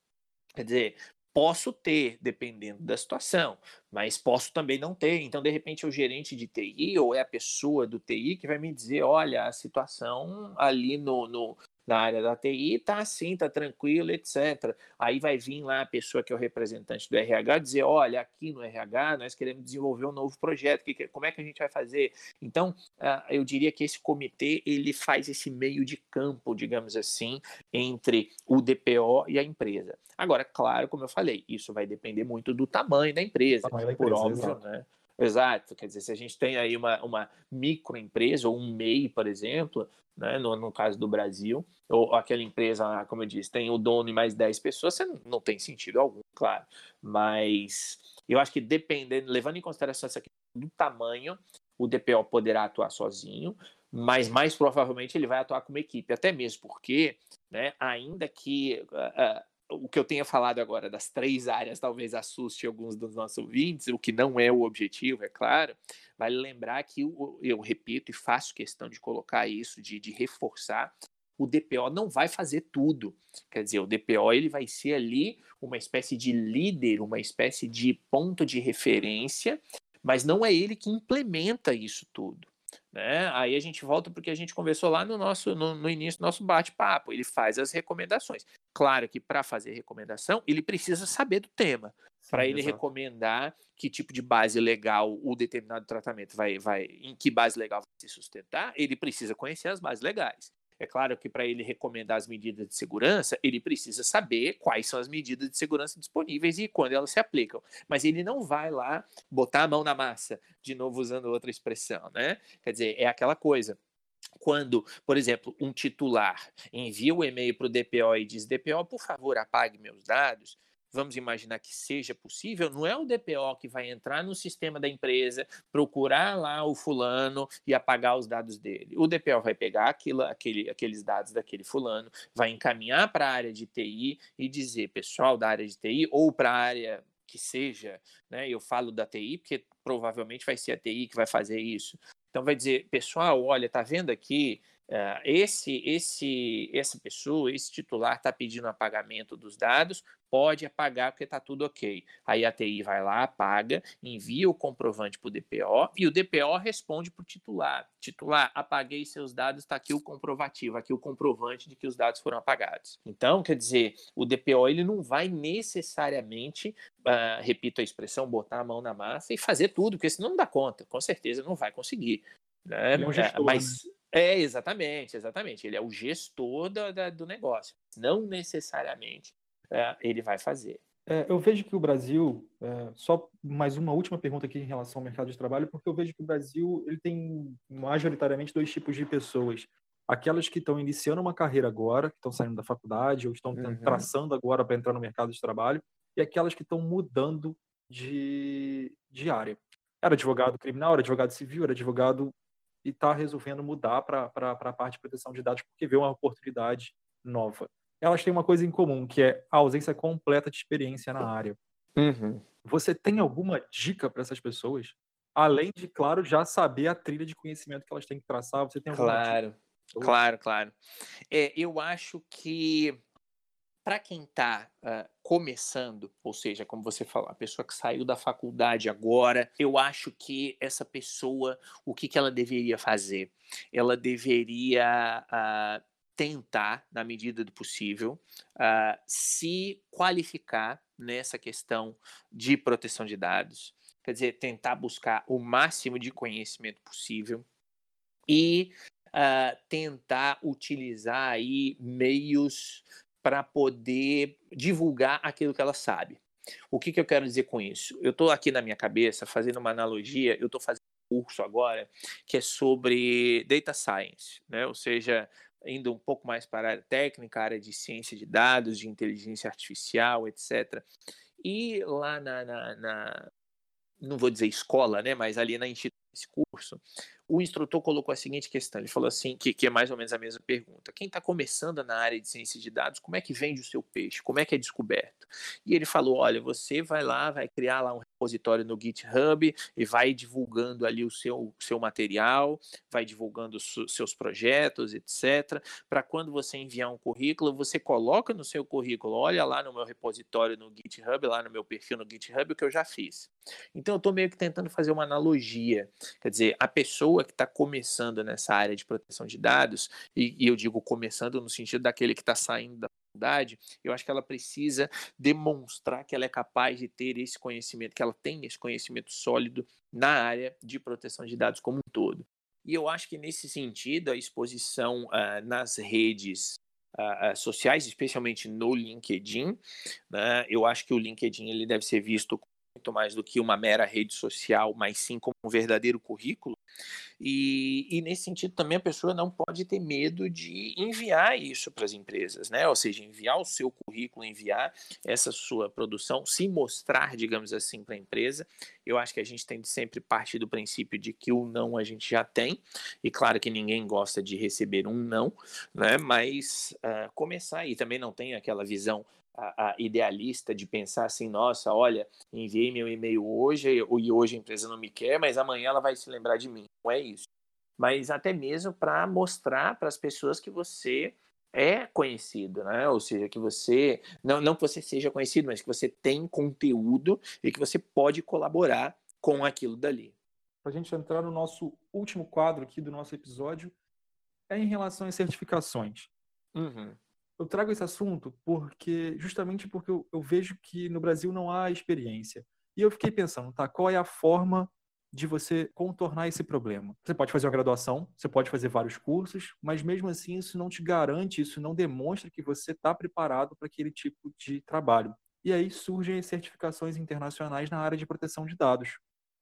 Quer dizer, Posso ter, dependendo da situação, mas posso também não ter. Então, de repente, é o gerente de TI ou é a pessoa do TI que vai me dizer: olha, a situação ali no, no, na área da TI, tá assim, tá tranquilo, etc. Aí vai vir lá a pessoa que é o representante do RH dizer, olha, aqui no RH nós queremos desenvolver um novo projeto, que, como é que a gente vai fazer? Então, uh, eu diria que esse comitê, ele faz esse meio de campo, digamos assim, entre o DPO e a empresa. Agora, claro, como eu falei, isso vai depender muito do tamanho da empresa, tamanho por empresa, óbvio, exato. né? Exato, quer dizer, se a gente tem aí uma, uma microempresa ou um MEI, por exemplo, né, no, no caso do Brasil, ou aquela empresa, como eu disse, tem o dono e mais 10 pessoas, você não, não tem sentido algum, claro. Mas eu acho que dependendo, levando em consideração essa questão do tamanho, o DPO poderá atuar sozinho, mas mais provavelmente ele vai atuar como equipe, até mesmo porque, né, ainda que uh, o que eu tenha falado agora das três áreas talvez assuste alguns dos nossos ouvintes, o que não é o objetivo, é claro. Vale lembrar que eu, eu repito e faço questão de colocar isso, de, de reforçar, o DPO não vai fazer tudo. Quer dizer, o DPO ele vai ser ali uma espécie de líder, uma espécie de ponto de referência, mas não é ele que implementa isso tudo. Né? Aí a gente volta porque a gente conversou lá no nosso no, no início do nosso bate-papo. Ele faz as recomendações. Claro que para fazer recomendação ele precisa saber do tema para ele exato. recomendar que tipo de base legal o determinado tratamento vai, vai, em que base legal vai se sustentar. Ele precisa conhecer as bases legais. É claro que para ele recomendar as medidas de segurança, ele precisa saber quais são as medidas de segurança disponíveis e quando elas se aplicam. Mas ele não vai lá botar a mão na massa, de novo usando outra expressão, né? Quer dizer, é aquela coisa quando, por exemplo, um titular envia o um e-mail para o DPO e diz: DPO, por favor, apague meus dados, vamos imaginar que seja possível, não é o DPO que vai entrar no sistema da empresa, procurar lá o fulano e apagar os dados dele. O DPO vai pegar aquilo, aquele, aqueles dados daquele fulano, vai encaminhar para a área de TI e dizer, pessoal da área de TI ou para a área que seja, né? Eu falo da TI porque provavelmente vai ser a TI que vai fazer isso. Então vai dizer, pessoal, olha, tá vendo aqui esse, esse, essa pessoa, esse titular está pedindo apagamento dos dados, pode apagar porque está tudo ok. Aí a TI vai lá, apaga, envia o comprovante para o DPO e o DPO responde para o titular. Titular, apaguei seus dados, está aqui o comprovativo, aqui o comprovante de que os dados foram apagados. Então, quer dizer, o DPO ele não vai necessariamente, uh, repito a expressão, botar a mão na massa e fazer tudo, porque senão não dá conta, com certeza não vai conseguir. Né? É um gestor, mas né? É, exatamente, exatamente. Ele é o gestor do, da, do negócio. Não necessariamente é, ele vai fazer. É, eu vejo que o Brasil, é, só mais uma última pergunta aqui em relação ao mercado de trabalho, porque eu vejo que o Brasil ele tem majoritariamente dois tipos de pessoas. Aquelas que estão iniciando uma carreira agora, que estão saindo da faculdade ou estão uhum. traçando agora para entrar no mercado de trabalho, e aquelas que estão mudando de, de área. Era advogado criminal, era advogado civil, era advogado e está resolvendo mudar para a parte de proteção de dados porque vê uma oportunidade nova. Elas têm uma coisa em comum, que é a ausência completa de experiência na área. Uhum. Você tem alguma dica para essas pessoas? Além de, claro, já saber a trilha de conhecimento que elas têm que traçar, você tem alguma Claro, dica? claro, claro. É, eu acho que para quem está uh, começando, ou seja, como você falou, a pessoa que saiu da faculdade agora, eu acho que essa pessoa, o que, que ela deveria fazer? Ela deveria uh, tentar, na medida do possível, uh, se qualificar nessa questão de proteção de dados. Quer dizer, tentar buscar o máximo de conhecimento possível e Uh, tentar utilizar aí meios para poder divulgar aquilo que ela sabe. O que, que eu quero dizer com isso? Eu estou aqui na minha cabeça fazendo uma analogia, eu estou fazendo um curso agora que é sobre data science, né? ou seja, indo um pouco mais para a área técnica, a área de ciência de dados, de inteligência artificial, etc. E lá na, na, na não vou dizer escola, né, mas ali na instituição esse curso, o instrutor colocou a seguinte questão, ele falou assim, que, que é mais ou menos a mesma pergunta. Quem está começando na área de ciência de dados, como é que vende o seu peixe? Como é que é descoberto? E ele falou, olha, você vai lá, vai criar lá um repositório no GitHub e vai divulgando ali o seu, seu material, vai divulgando seus projetos, etc. Para quando você enviar um currículo, você coloca no seu currículo, olha lá no meu repositório no GitHub, lá no meu perfil no GitHub, o que eu já fiz. Então eu estou meio que tentando fazer uma analogia. Quer dizer, a pessoa que está começando nessa área de proteção de dados, e, e eu digo começando no sentido daquele que está saindo da faculdade, eu acho que ela precisa demonstrar que ela é capaz de ter esse conhecimento, que ela tem esse conhecimento sólido na área de proteção de dados como um todo. E eu acho que nesse sentido, a exposição uh, nas redes uh, sociais, especialmente no LinkedIn, né, eu acho que o LinkedIn ele deve ser visto muito mais do que uma mera rede social, mas sim como um verdadeiro currículo. E, e, nesse sentido também a pessoa não pode ter medo de enviar isso para as empresas, né? Ou seja, enviar o seu currículo, enviar essa sua produção, se mostrar, digamos assim, para a empresa. Eu acho que a gente tem de sempre partir do princípio de que o não a gente já tem, e claro que ninguém gosta de receber um não, né? Mas uh, começar e também não tem aquela visão a, a, idealista de pensar assim, nossa, olha, enviei meu e-mail hoje e hoje a empresa não me quer, mas amanhã ela vai se lembrar de mim. Não é isso. Mas até mesmo para mostrar para as pessoas que você é conhecido, né? Ou seja, que você não, não que você seja conhecido, mas que você tem conteúdo e que você pode colaborar com aquilo dali. Para a gente entrar no nosso último quadro aqui do nosso episódio, é em relação às certificações. Uhum eu trago esse assunto porque justamente porque eu, eu, vejo que no Brasil não há experiência. E eu fiquei pensando, tá, qual é a forma de você contornar esse problema? Você pode fazer uma graduação, você pode fazer vários cursos, mas mesmo assim isso não te garante, isso não demonstra que você está preparado para aquele tipo de trabalho. E aí surgem certificações internacionais na área de proteção de dados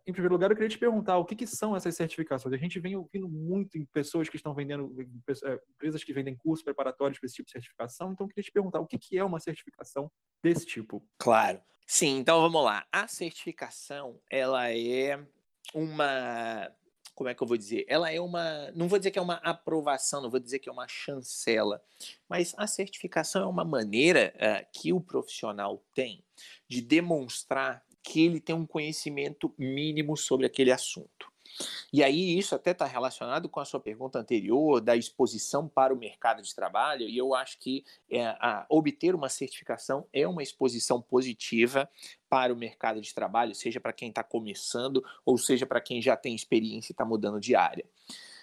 em primeiro lugar, eu queria te perguntar o que, que, são essas certificações. A gente vem ouvindo muito em pessoas que estão vendendo, é, empresas que vendem cursos preparatórios para esse tipo de certificação. Então, eu queria te perguntar o que, que é uma certificação desse tipo. Claro. Sim, então vamos lá. A certificação, ela é uma. Como é que eu vou dizer? Ela é uma. Não vou dizer que é uma aprovação, não vou dizer que é uma chancela, mas a certificação é uma maneira uh, que o profissional tem de demonstrar que ele tem um conhecimento mínimo sobre aquele assunto. E aí isso até está relacionado com a sua pergunta anterior da exposição para o mercado de trabalho, e eu acho que é, a, obter uma certificação é uma exposição positiva para o mercado de trabalho, seja para quem está começando ou seja para quem já tem experiência e está mudando de área.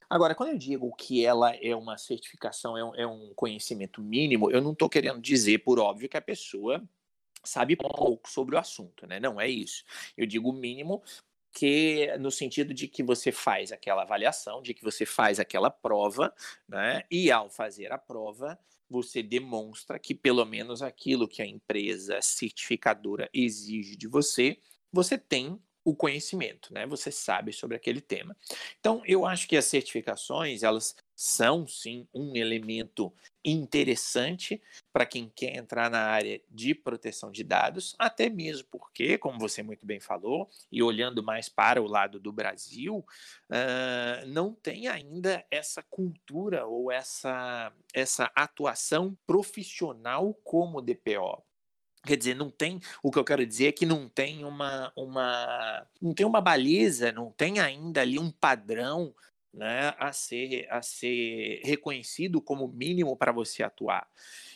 Agora, quando eu digo que ela é uma certificação, é um, é um conhecimento mínimo, eu não estou querendo dizer, por óbvio, que a pessoa sabe pouco sobre o assunto, né? Não é isso. Eu digo o mínimo que no sentido de que você faz aquela avaliação, de que você faz aquela prova, né? E ao fazer a prova, você demonstra que pelo menos aquilo que a empresa certificadora exige de você, você tem o conhecimento, né? Você sabe sobre aquele tema. Então, eu acho que as certificações, elas são sim um elemento interessante para quem quer entrar na área de proteção de dados, até mesmo porque, como você muito bem falou, e olhando mais para o lado do Brasil, uh, não tem ainda essa cultura ou essa, essa atuação profissional como DPO. Quer dizer, não tem. O que eu quero dizer é que não tem uma, uma não tem uma baliza, não tem ainda ali um padrão né, a ser a ser reconhecido como mínimo para você atuar.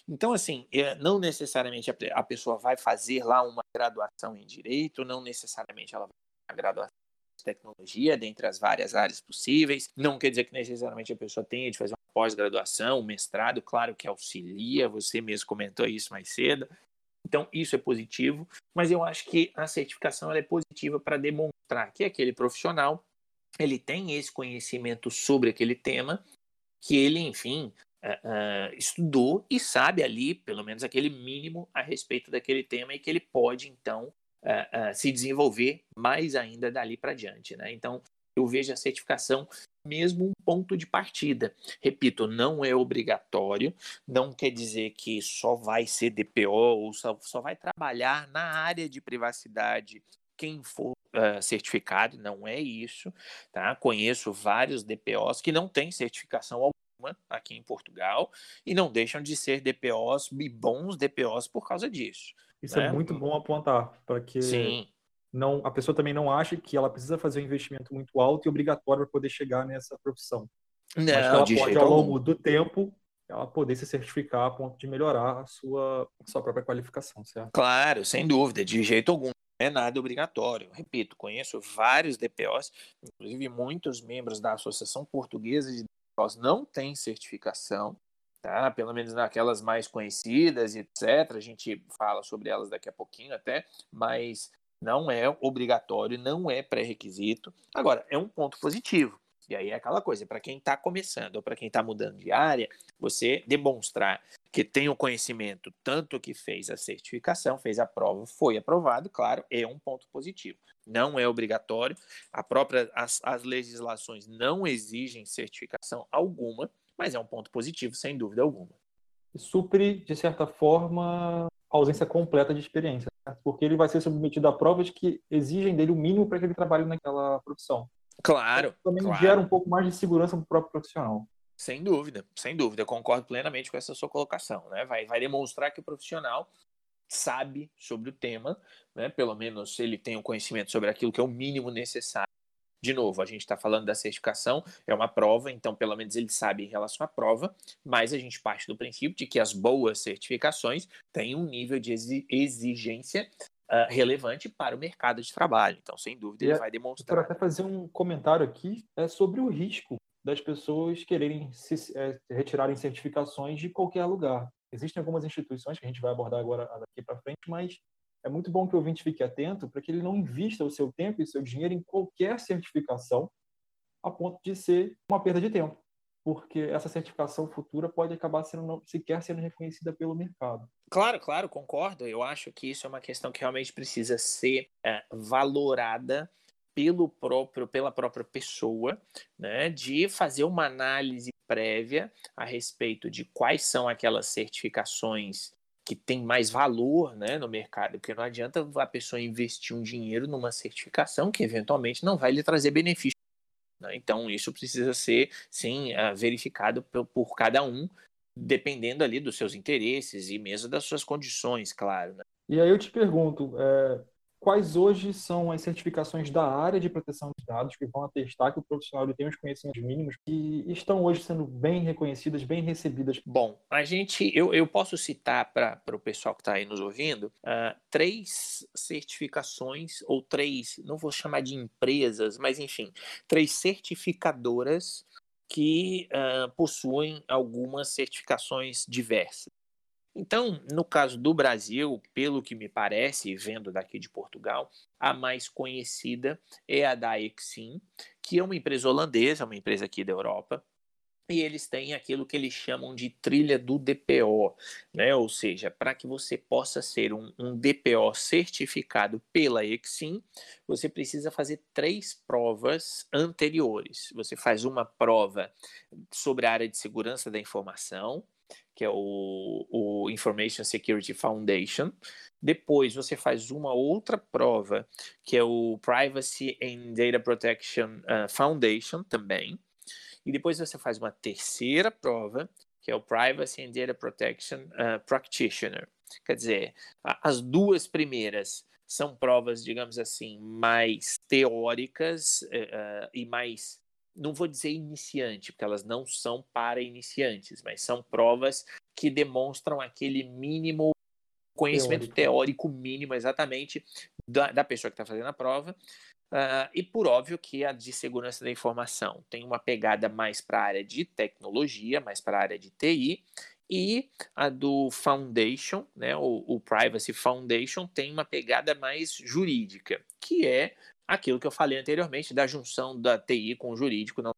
Então, assim, eh, não necessariamente a pessoa vai fazer lá uma graduação em direito, não necessariamente ela vai fazer uma graduação em tecnologia, dentre as várias áreas possíveis. Não quer dizer que necessariamente a pessoa tenha de fazer uma pós-graduação, um mestrado, claro que auxilia, você mesmo comentou isso mais cedo. Então, isso é positivo, mas eu acho que a certificação é positiva para demonstrar que aquele profissional ele tem esse conhecimento sobre aquele tema, que ele, enfim, uh, uh, estudou e sabe ali, pelo menos aquele mínimo a respeito daquele tema e que ele pode, então, uh, se desenvolver mais ainda dali para diante. Né? Então, eu vejo a certificação mesmo um ponto de partida. Repito, não é obrigatório, não quer dizer que só vai ser DPO ou só, só vai trabalhar na área de privacidade quem for uh, certificado, não é isso, tá? Conheço vários DPOs que não têm certificação alguma aqui em Portugal e não deixam de ser DPOs e bons DPOs por causa disso. Isso é né? é muito bom apontar, para que Sim. Não, a pessoa também não ache que ela precisa fazer um investimento muito alto e obrigatório para poder chegar nessa profissão. Não, Mas ela pode, ao longo algum. do tempo, ela poder se certificar a ponto de melhorar a sua, a sua própria qualificação, certo? Claro, sem dúvida, de jeito algum. É nada obrigatório. Repito, conheço vários DPOs, inclusive muitos membros da Associação Portuguesa de DPOs não têm certificação, tá? Pelo menos naquelas mais conhecidas, etc. A gente fala sobre elas daqui a pouquinho até, mas não é obrigatório, não é pré-requisito. Agora, é um ponto positivo e aí é aquela coisa, para quem está começando ou para quem está mudando de área, você demonstrar que tem o conhecimento, tanto que fez a certificação, fez a prova, foi aprovado, claro, é um ponto positivo. Não é obrigatório, a própria, as, as legislações não exigem certificação alguma, mas é um ponto positivo, sem dúvida alguma. Supre, de certa forma, a ausência completa de experiência, porque ele vai ser submetido a provas que exigem dele o mínimo para que ele trabalhe naquela profissão. Claro. Então, também claro. gera um pouco mais de segurança para o próprio profissional. Sem dúvida, sem dúvida. Eu concordo plenamente com essa sua colocação. Né? Vai, vai demonstrar que o profissional sabe sobre o tema, né? pelo menos ele tem o um conhecimento sobre aquilo que é o mínimo necessário. De novo, a gente está falando da certificação, é uma prova, então pelo menos ele sabe em relação à prova, mas a gente parte do princípio de que as boas certificações têm um nível de exigência uh, relevante para o mercado de trabalho. Então, sem dúvida, ele é, vai demonstrar. Eu quero até fazer um comentário aqui é sobre o risco das pessoas quererem se, é, retirarem certificações de qualquer lugar. Existem algumas instituições que a gente vai abordar agora daqui para frente, mas é muito bom que o ouvinte fique atento para que ele não invista o seu tempo e o seu dinheiro em qualquer certificação a ponto de ser uma perda de tempo porque essa certificação futura pode acabar sendo não, sequer sendo reconhecida pelo mercado. Claro, claro, concordo. Eu acho que isso é uma questão que realmente precisa ser é, valorada pelo próprio, pela própria pessoa, né, de fazer uma análise prévia a respeito de quais são aquelas certificações que têm mais valor né, no mercado, porque não adianta a pessoa investir um dinheiro numa certificação que eventualmente não vai lhe trazer benefício né? Então, isso precisa ser, sim, ah, verificado por, cada um, dependendo ali dos seus interesses e mesmo das suas condições, claro. Né? E aí eu te pergunto, é, quais hoje são as certificações da área de proteção de dados que vão atestar que o profissional tem os conhecimentos mínimos que estão hoje sendo bem reconhecidas, bem recebidas? Bom, a gente, eu, eu posso citar para o pessoal que está aí nos ouvindo uh, três certificações ou três, não vou chamar de empresas, mas enfim, três certificadoras que uh, possuem algumas certificações diversas. Então, no caso do Brasil, pelo que me parece, vendo daqui de Portugal, a mais conhecida é a da Exim, que é uma empresa holandesa, uma empresa aqui da Europa, e eles têm aquilo que eles chamam de trilha do DPO, né? Ou seja, para que você possa ser um, um, DPO certificado pela Exim, você precisa fazer três provas anteriores. Você faz uma prova sobre a área de segurança da informação, que é o, o Information Security Foundation. Depois você faz uma outra prova, que é o Privacy and Data Protection uh, Foundation também. E depois você faz uma terceira prova, que é o Privacy and Data Protection uh, Practitioner. Quer dizer, as duas primeiras são provas, digamos assim, mais teóricas uh, e mais não vou dizer iniciante, porque elas não são para iniciantes, mas são provas que demonstram aquele mínimo conhecimento teórico, teórico mínimo, exatamente, da, da pessoa que está fazendo a prova. Uh, e por óbvio que a de segurança da informação tem uma pegada mais para a área de tecnologia, mais para a área de TI, e a do Foundation, né, o, o Privacy Foundation, tem uma pegada mais jurídica, que é aquilo que eu falei anteriormente, da junção da TI com o jurídico. Não...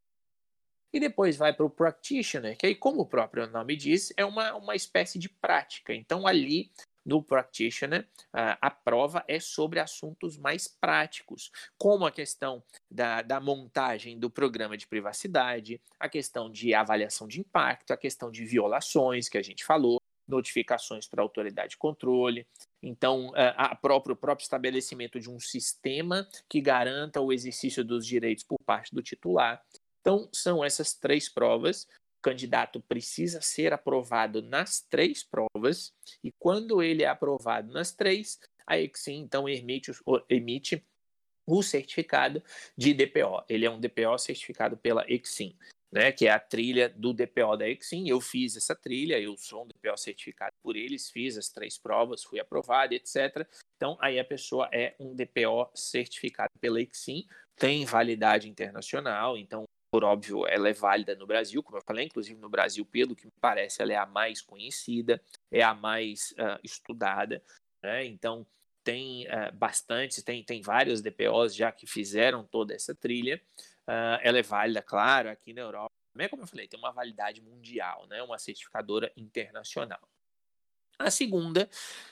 E depois vai para o practitioner, que aí, como o próprio nome diz, é uma, uma espécie de prática. Então, ali no practitioner, a, prova é sobre assuntos mais práticos, como a questão da, da montagem do programa de privacidade, a questão de avaliação de impacto, a questão de violações, que a gente falou, notificações para a autoridade de controle, Então, a próprio, o próprio estabelecimento de um sistema que garanta o exercício dos direitos por parte do titular. Então, são essas três provas. O candidato precisa ser aprovado nas três provas, e quando ele é aprovado nas três, a Exim, então, emite, emite o certificado de DPO. Ele é um DPO certificado pela Exim né, que é a trilha do DPO da Exim. Eu fiz essa trilha, eu sou um DPO certificado por eles, fiz as três provas, fui aprovado, etc. Então, aí a pessoa é um DPO certificado pela Exim, tem validade internacional, então, por óbvio, ela é válida no Brasil, como eu falei, inclusive no Brasil, pelo que me parece, ela é a mais conhecida, é a mais uh, estudada, né? Então, tem uh, bastante, tem, tem vários DPOs já que fizeram toda essa trilha. Uh, ela é válida, claro, aqui na Europa. Também, como eu falei, tem uma validade mundial, né? uma certificadora internacional. A segunda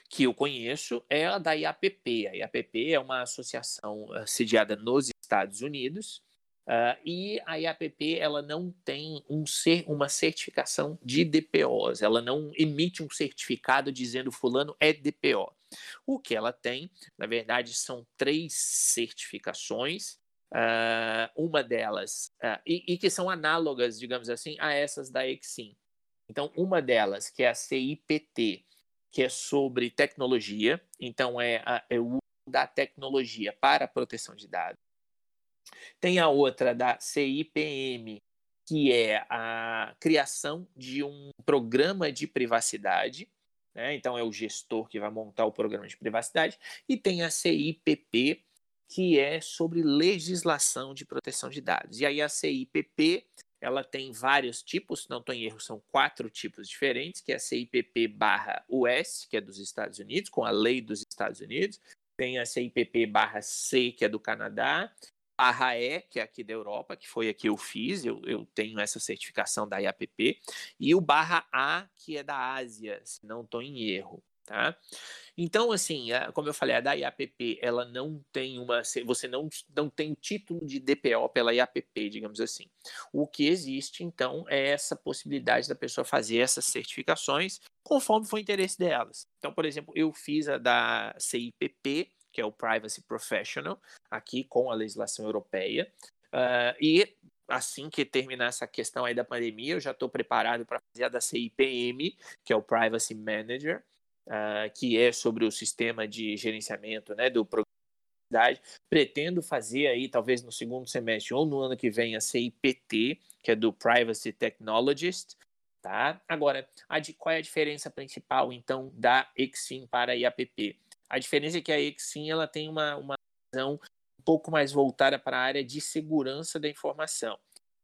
que eu conheço é a da IAPP. A IAPP é uma associação sediada nos Estados Unidos uh, e a IAPP ela não tem um ser, uma certificação de DPOs. Ela não emite um certificado dizendo fulano é DPO. O que ela tem, na verdade, são três certificações Uh, uma delas, uh, e, e, que são análogas, digamos assim, a essas da Exim. Então, uma delas, que é a CIPT, que é sobre tecnologia, então é, a, é o uso da tecnologia para a proteção de dados. Tem a outra da CIPM, que é a criação de um programa de privacidade, né? então é o gestor que vai montar o programa de privacidade, e tem a CIPP, que é sobre legislação de proteção de dados. E aí a CIPP, ela tem vários tipos, não estou em erro, são quatro tipos diferentes, que é a CIPP barra US, que é dos Estados Unidos, com a lei dos Estados Unidos, tem a CIPP barra C, que é do Canadá, barra E, que é aqui da Europa, que foi a que eu fiz, eu, eu tenho essa certificação da IAPP, e o barra A, que é da Ásia, se não estou em erro. Tá? Então, assim, como eu falei, a da IAPP, ela não tem uma. Você não, não tem título de DPO pela IAPP, digamos assim. O que existe, então, é essa possibilidade da pessoa fazer essas certificações conforme for o interesse delas. Então, por exemplo, eu fiz a da CIPP, que é o Privacy Professional, aqui com a legislação europeia, uh, e assim que terminar essa questão aí da pandemia, eu já estou preparado para fazer a da CIPM, que é o Privacy Manager, uh, que é sobre o sistema de gerenciamento né, do programa. Pretendo fazer aí, talvez no segundo semestre ou no ano que vem, a CIPT, que é do Privacy Technologist. Tá? Agora, a de, qual é a diferença principal, então, da Exim para a IAPP? A diferença é que a Exim ela tem uma, uma visão um pouco mais voltada para a área de segurança da informação.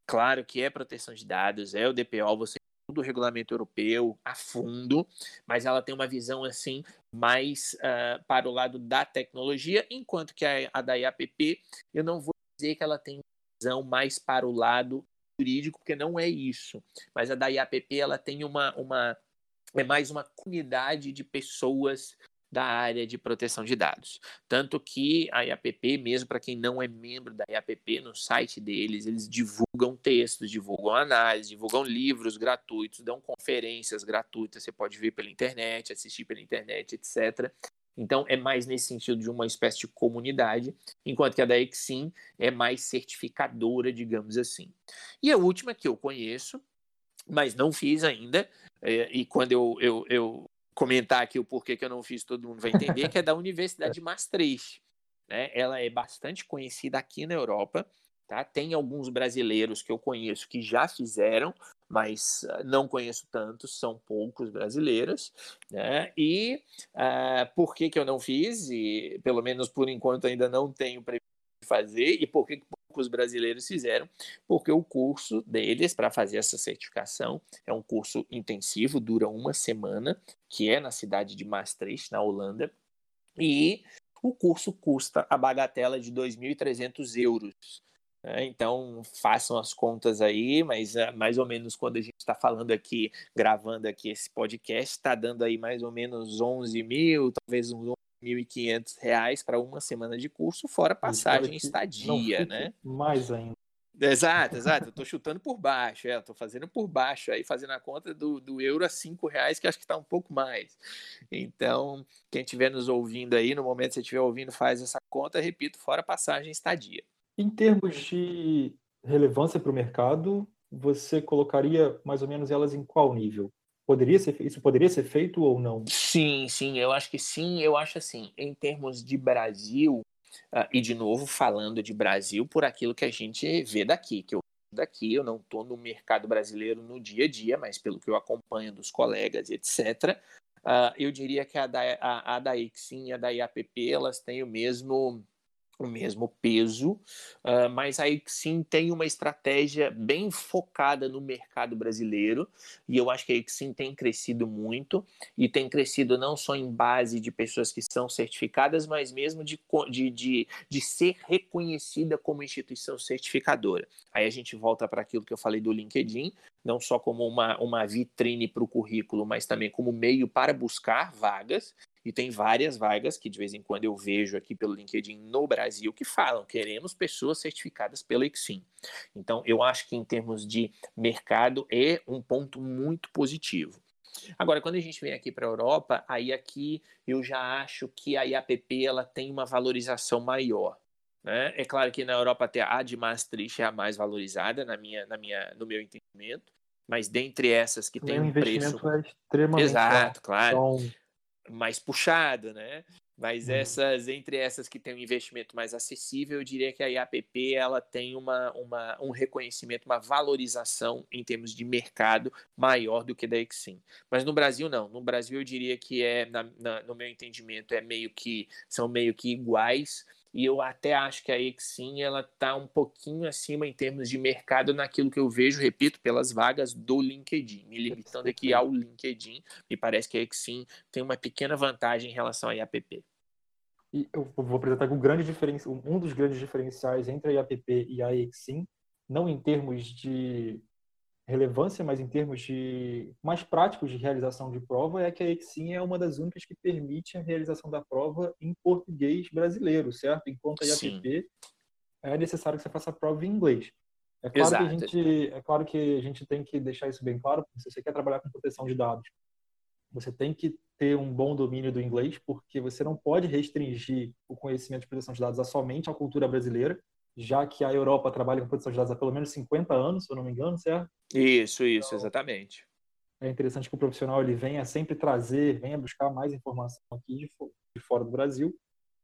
Claro que é proteção de dados, é o DPO, você do regulamento europeu a fundo, mas ela tem uma visão assim mais uh, para o lado da tecnologia, enquanto que a, a da IAPP, eu não vou dizer que ela tem visão mais para o lado jurídico, porque não é isso. Mas a da IAPP ela tem uma, uma é mais uma comunidade de pessoas da área de proteção de dados. Tanto que a IAPP, mesmo para quem não é membro da IAPP, no site deles, eles divulgam textos, divulgam análise, divulgam livros gratuitos, dão conferências gratuitas, você pode ver pela internet, assistir pela internet, etc. Então, é mais nesse sentido de uma espécie de comunidade, enquanto que a da Exim é mais certificadora, digamos assim. E a última que eu conheço, mas não fiz ainda, é, e quando eu, eu, eu comentar aqui o porquê que eu não fiz, todo mundo vai entender, que é da Universidade de Maastricht. Né? Ela é bastante conhecida aqui na Europa. Tá? Tem alguns brasileiros que eu conheço que já fizeram, mas ah, não conheço tantos, são poucos brasileiros. Né? E uh, por que, que eu não fiz? E pelo menos por enquanto ainda não tenho previsto fazer, e por que poucos brasileiros fizeram, porque o curso deles para fazer essa certificação é um curso intensivo, dura uma semana, que é na cidade de Maastricht, na Holanda, e o curso custa a bagatela de 2.300 euros. Né? Então, façam as contas aí, mas uh, mais ou menos quando a gente está falando aqui, gravando aqui esse podcast, está dando aí mais ou menos 11 mil, talvez uns 1.500 reais para uma semana de curso, fora passagem e estadia, né? Mais ainda. Exato, exato. Eu tô chutando por baixo, é, tô fazendo por baixo, aí fazendo a conta do, do euro a cinco reais, que acho que está um pouco mais. Então, quem estiver nos ouvindo aí, no momento que você estiver ouvindo, faz essa conta, repito, fora passagem estadia. Em termos de relevância para o mercado, você colocaria mais ou menos elas em qual nível? Poderia ser, isso poderia ser feito ou não? Sim, sim, eu acho que sim. Eu acho assim, em termos de Brasil, uh, e de novo falando de Brasil por aquilo que a gente vê daqui, que eu daqui, eu não estou no mercado brasileiro no dia a dia, mas pelo que eu acompanho dos colegas e etc., uh, ah, eu diria que a da, a, a da e a da IAPP, elas têm o mesmo o mesmo peso, uh, mas aí sim tem uma estratégia bem focada no mercado brasileiro, e eu acho que aí sim tem crescido muito, e tem crescido não só em base de pessoas que são certificadas, mas mesmo de, de, de, de ser reconhecida como instituição certificadora. Aí a gente volta para aquilo que eu falei do LinkedIn, não só como uma, uma vitrine para o currículo, mas também como meio para buscar vagas. E tem várias vagas que de vez em quando eu vejo aqui pelo LinkedIn no Brasil que falam: queremos pessoas certificadas pela Exim. Então, eu acho que em termos de mercado é um ponto muito positivo. Agora, quando a gente vem aqui para a Europa, aí aqui eu já acho que a IAPP ela tem uma valorização maior. Né? É claro que na Europa até a de Maastricht é a mais valorizada, na minha, na minha, no meu entendimento, mas dentre essas que tem um preço. É extremamente Exato, claro. Então mais puxado, né? Mas uhum. essas, entre essas que têm um investimento mais acessível, eu diria que a IAPP ela tem uma, uma, um reconhecimento, uma valorização em termos de mercado maior do que da Exim. Mas no Brasil não. No Brasil eu diria que é, na, na, no meu entendimento, é meio que são meio que iguais e eu até acho que a Exim ela está um pouquinho acima em termos de mercado naquilo que eu vejo, repito, pelas vagas do LinkedIn. Me limitando aqui ao LinkedIn, me parece que a Exim tem uma pequena vantagem em relação à IAPP. E eu vou apresentar um, grande diferença, um dos grandes diferenciais entre a IAPP e a Exim, não em termos de relevância, mas em termos de mais práticos de realização de prova, é que a Exim é uma das únicas que permite a realização da prova em português brasileiro, certo? Enquanto a IAPP é necessário que você faça a prova em inglês. É claro, Exato. que a gente, é claro que a gente tem que deixar isso bem claro, se você quer trabalhar com proteção de dados, você tem que ter um bom domínio do inglês, porque você não pode restringir o conhecimento de proteção de dados a somente a cultura brasileira, já que a Europa trabalha com proteção de dados há pelo menos 50 anos, se eu não me engano, certo? Isso, isso, então, exatamente. É interessante que o profissional ele venha sempre trazer, venha buscar mais informação aqui de, de fora do Brasil.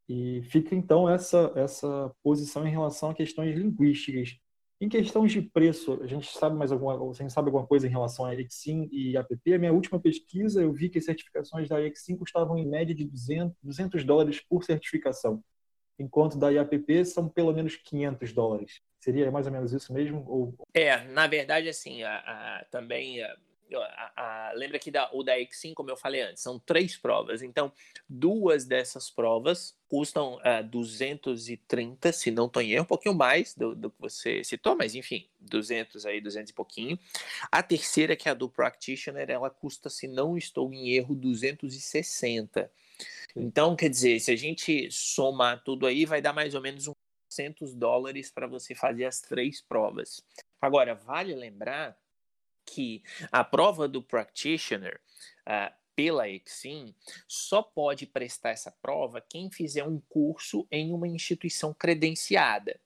E fica então essa, essa posição em relação a questões linguísticas. Em questões de preço, a gente sabe mais alguma, você sabe alguma coisa em relação a Exim e APP? A minha última pesquisa, eu vi que as certificações da Exim custavam em média de 200, 200 dólares por certificação enquanto da IAPP são pelo menos 500 dólares. Seria mais ou menos isso mesmo? Ou... É, na verdade, assim, a, a, também lembra que da, o da Exim, como eu falei antes, são três provas. Então, duas dessas provas custam uh, 230, se não estou em erro, um pouquinho mais do, do, que você citou, mas enfim, 200 aí, 200 e pouquinho. A terceira, que é a do Practitioner, ela custa, se não estou em erro, 260. Então, quer dizer, se a gente somar tudo aí, vai dar mais ou menos uns 400 dólares para você fazer as três provas. Agora, vale lembrar que a prova do practitioner uh, pela Exim só pode prestar essa prova quem fizer um curso em uma instituição credenciada.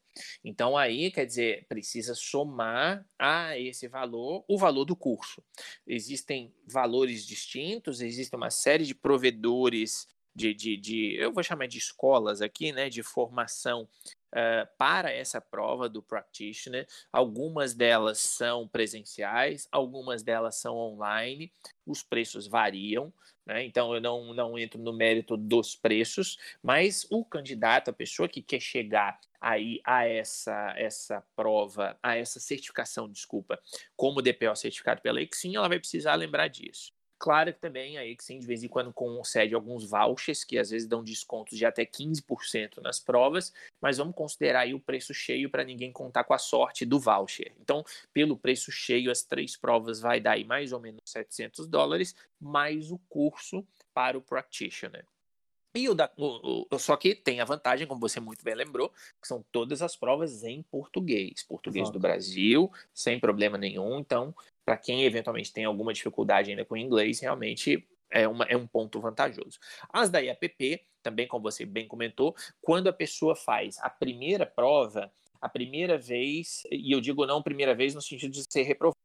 Então aí, quer dizer, precisa somar a esse valor o valor do curso. Existem valores distintos, existe uma série de provedores de, de, de, eu vou chamar de escolas aqui, né, de formação uh, para essa prova do practitioner. Algumas delas são presenciais, algumas delas são online. Os preços variam, né? Então eu não, não entro no mérito dos preços, mas o candidato, a pessoa que quer chegar aí a essa essa prova, a essa certificação, desculpa, como DPO certificado pela Exim, ela vai precisar lembrar disso. Claro que também a Exim de vez em quando concede alguns vouchers que às vezes dão descontos de até 15% nas provas, mas vamos considerar aí o preço cheio para ninguém contar com a sorte do voucher. Então, pelo preço cheio, as três provas vai dar aí mais ou menos 700 dólares, mais o curso para o practitioner. E o da, o, o, só que tem a vantagem, como você muito bem lembrou, que são todas as provas em português. Português Exato. do Brasil, sem problema nenhum. Então, para quem eventualmente tem alguma dificuldade ainda com inglês, realmente é, uma, é um ponto vantajoso. As da IAPP, também como você bem comentou, quando a pessoa faz a primeira prova, a primeira vez, e eu digo não primeira vez no sentido de ser reprovado,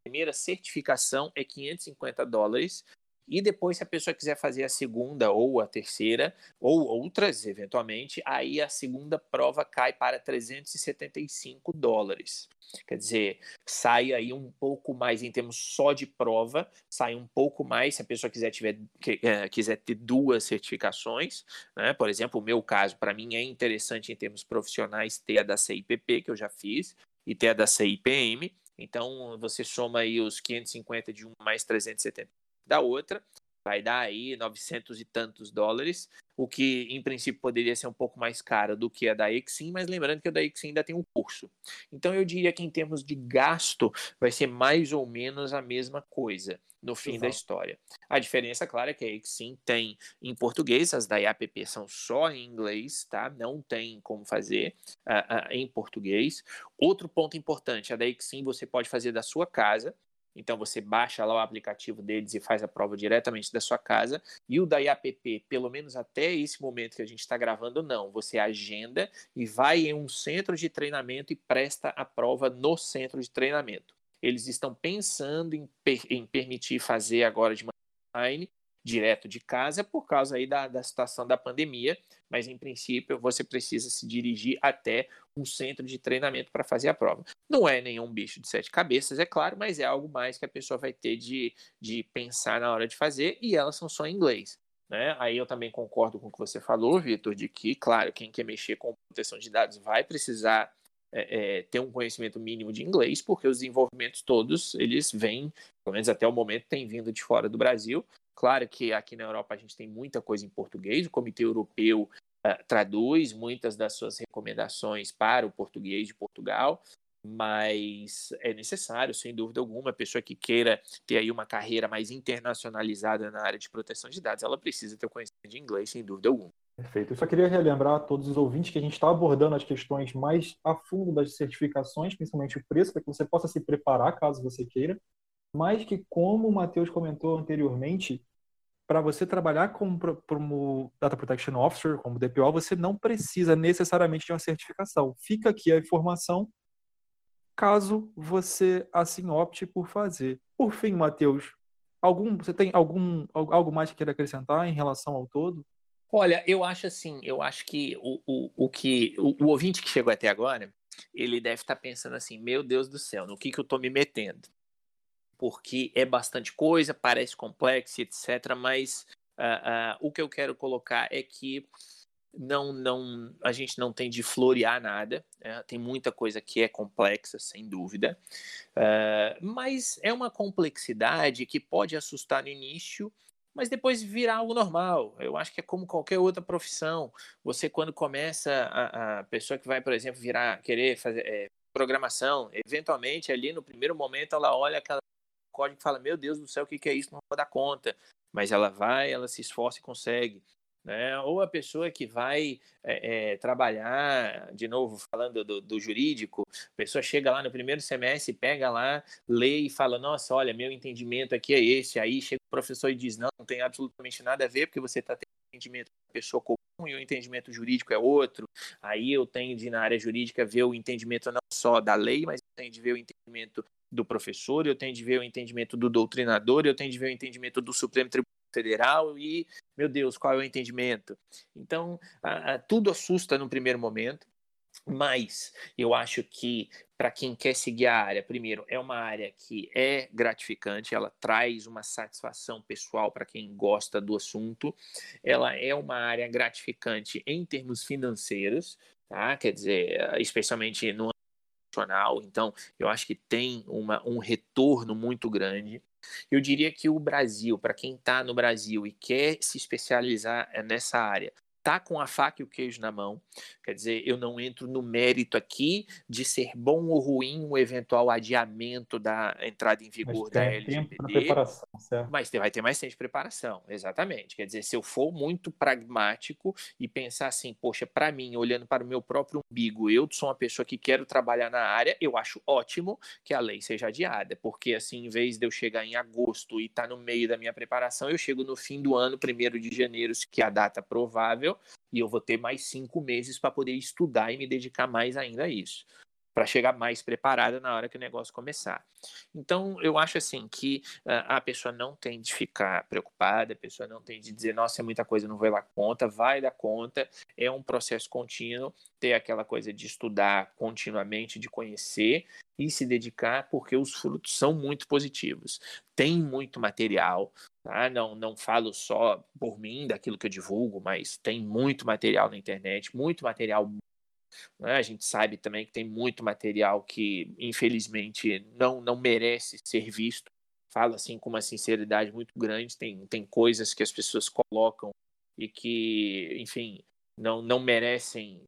a primeira certificação é 550 dólares, e depois, se a pessoa quiser fazer a segunda ou a terceira, ou outras, eventualmente, aí a segunda prova cai para 375 dólares. Quer dizer, sai aí um pouco mais em termos só de prova, sai um pouco mais se a pessoa quiser, tiver, é, quiser ter duas certificações. Né? Por exemplo, o meu caso, para mim é interessante em termos profissionais ter a da CIPP, que eu já fiz, e ter a da CIPM. Então, você soma aí os 550 de um mais 370 da outra, vai dar aí 900 e tantos dólares, o que em princípio poderia ser um pouco mais caro do que a da Exim, mas lembrando que a da Exim ainda tem um curso. Então eu diria que em termos de gasto vai ser mais ou menos a mesma coisa no fim Exato. da história. A diferença, claro, é que a Exim tem em português, as da IAPP são só em inglês, tá? Não tem como fazer uh, uh, em português. Outro ponto importante, a da Exim você pode fazer da sua casa, então você baixa lá o aplicativo deles e faz a prova diretamente da sua casa. E o da IAPP, pelo menos até esse momento que a gente está gravando, não. Você agenda e vai em um centro de treinamento e presta a prova no centro de treinamento. Eles estão pensando em, per em permitir fazer agora de maneira online, direto de casa por causa aí da, da situação da pandemia, mas em princípio você precisa se dirigir até um centro de treinamento para fazer a prova. Não é nenhum bicho de sete cabeças, é claro, mas é algo mais que a pessoa vai ter de, de pensar na hora de fazer e elas são só em inglês. Né? Aí eu também concordo com o que você falou, Vitor, de que, claro, quem quer mexer com proteção de dados vai precisar é, é, ter um conhecimento mínimo de inglês, porque os desenvolvimentos todos, eles vêm, pelo menos até o momento, têm vindo de fora do Brasil, Claro que aqui na Europa a gente tem muita coisa em português, o Comitê Europeu uh, traduz muitas das suas recomendações para o português de Portugal, mas é necessário, sem dúvida alguma, a pessoa que queira ter aí uma carreira mais internacionalizada na área de proteção de dados, ela precisa ter o conhecimento de inglês, sem dúvida alguma. Perfeito. Eu só queria relembrar a todos os ouvintes que a gente está abordando as questões mais a fundo das certificações, principalmente o preço, para que você possa se preparar caso você queira mas que, como o Matheus comentou anteriormente, para você trabalhar como, como Data Protection Officer, como DPO, você não precisa necessariamente de uma certificação. Fica aqui a informação, caso você assim opte por fazer. Por fim, Matheus, algum, você tem algum algo mais que queira acrescentar em relação ao todo? Olha, eu acho assim, eu acho que o, o, o que o, o ouvinte que chegou até agora, ele deve estar pensando assim, meu Deus do céu, no que, que eu estou me metendo? Porque é bastante coisa, parece complexo, etc. Mas uh, uh, o que eu quero colocar é que não, não, a gente não tem de florear nada. Né? Tem muita coisa que é complexa, sem dúvida, uh, mas é uma complexidade que pode assustar no início, mas depois virar algo normal. Eu acho que é como qualquer outra profissão. Você quando começa a, a pessoa que vai, por exemplo, virar querer fazer é, programação, eventualmente ali no primeiro momento ela olha aquela código e fala: Meu Deus do céu, o que, que é isso? Não vou dar conta. Mas ela vai, ela se esforça e consegue. Né? Ou a pessoa que vai é, é, trabalhar, de novo, falando do, do, jurídico, a pessoa chega lá no primeiro semestre, pega lá, lê e fala: Nossa, olha, meu entendimento aqui é esse. Aí chega o professor e diz: Não, não tem absolutamente nada a ver, porque você está tendo entendimento da pessoa comum e o entendimento jurídico é outro. Aí eu tenho de, na área jurídica, ver o entendimento não só da lei, mas eu tenho de ver o entendimento do professor, eu tenho de ver o entendimento do doutrinador, eu tenho de ver o entendimento do Supremo Tribunal Federal e, meu Deus, qual é o entendimento? Então, a, a, tudo assusta no primeiro momento, mas eu acho que para quem quer seguir a área, primeiro, é uma área que é gratificante, ela traz uma satisfação pessoal para quem gosta do assunto, ela é uma área gratificante em termos financeiros, tá? quer dizer, especialmente no profissional, então eu acho que tem uma, um retorno muito grande. Eu diria que o Brasil, para quem está no Brasil e quer se especializar eh, nessa área, tá com a faca e o queijo na mão. Quer dizer, eu não entro no mérito aqui de ser bom ou ruim um eventual adiamento da entrada em vigor da LGPD. Mas vai ter mais tempo de preparação, exatamente. Quer dizer, se eu for muito pragmático e pensar assim, poxa, para mim, olhando para o meu próprio umbigo, eu sou uma pessoa que quero trabalhar na área, eu acho ótimo que a lei seja adiada, porque assim, em vez de eu chegar em agosto e estar tá no meio da minha preparação, eu chego no fim do ano, primeiro de janeiro, que é a data provável, e eu vou ter mais cinco meses para poder estudar e me dedicar mais ainda a isso para chegar mais preparada na hora que o negócio começar. Então, eu acho assim que uh, a pessoa não tem de ficar preocupada, a pessoa não tem de dizer, nossa, é muita coisa, não vai dar conta, vai dar conta. É um processo contínuo, ter aquela coisa de estudar continuamente, de conhecer e se dedicar, porque os frutos são muito positivos. Tem muito material, tá? não, não falo só por mim, daquilo que eu divulgo, mas tem muito material na internet, muito material né? A gente sabe também que tem muito material que, infelizmente, não, não merece ser visto. Falo assim com uma sinceridade muito grande. Tem, tem coisas que as pessoas colocam e que, enfim, não, não merecem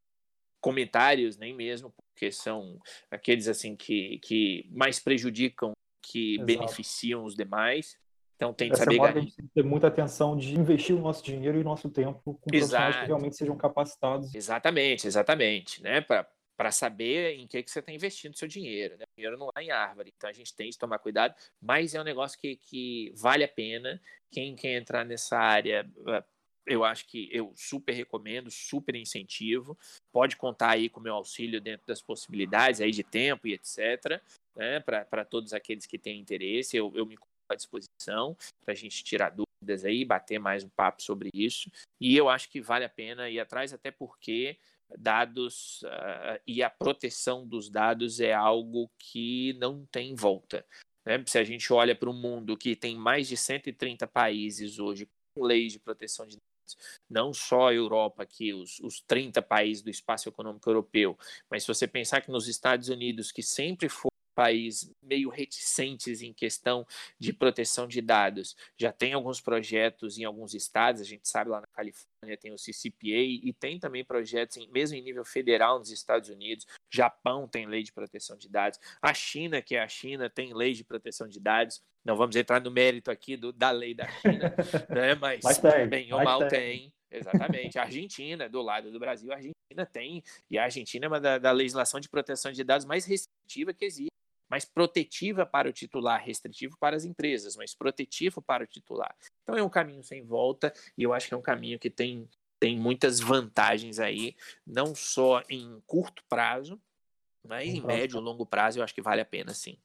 comentários nem mesmo, porque são aqueles assim que, que mais prejudicam que Exato. beneficiam os demais. Então tem que saber. É a gente tem que ter muita atenção de investir o nosso dinheiro e o nosso tempo com profissionais que realmente sejam capacitados. Exatamente, exatamente, né? Para saber em que, que você está investindo seu dinheiro. Né? O dinheiro não é em árvore, então a gente tem que tomar cuidado, mas é um negócio que, que vale a pena. Quem quer entrar nessa área, eh, eu acho que eu super recomendo, super incentivo. Pode contar aí com o meu auxílio dentro das possibilidades aí de tempo e etc. Né? Para todos aqueles que têm interesse, eu, eu me à disposição para a gente tirar dúvidas aí, bater mais um papo sobre isso. E eu acho que vale a pena ir atrás, até porque dados uh, e a proteção dos dados é algo que não tem volta. Né? Se a gente olha para um mundo que tem mais de 130 países hoje com leis de proteção de dados, não só a Europa, aqui, os, os 30 países do espaço econômico europeu, mas se você pensar que nos Estados Unidos, que sempre foi país meio reticentes em questão de proteção de dados. Já tem alguns projetos em alguns estados, a gente sabe lá na Califórnia tem o CCPA e tem também projetos em, mesmo em nível federal nos Estados Unidos. Japão tem lei de proteção de dados. A China, que é a China, tem lei de proteção de dados. Não vamos entrar no mérito aqui do, da lei da China, né? mas, mas tem, bem ou mal tem. tem. Exatamente. A Argentina, do lado do Brasil, a Argentina tem, e a Argentina é uma da, da legislação de proteção de dados mais restritiva que existe mas protetiva para o titular, restritivo para as empresas, mas protetivo para o titular. Então é um caminho sem volta e eu acho que é um caminho que tem, tem muitas vantagens aí, não só em curto prazo, mas em médio e longo prazo eu acho que vale a pena sim.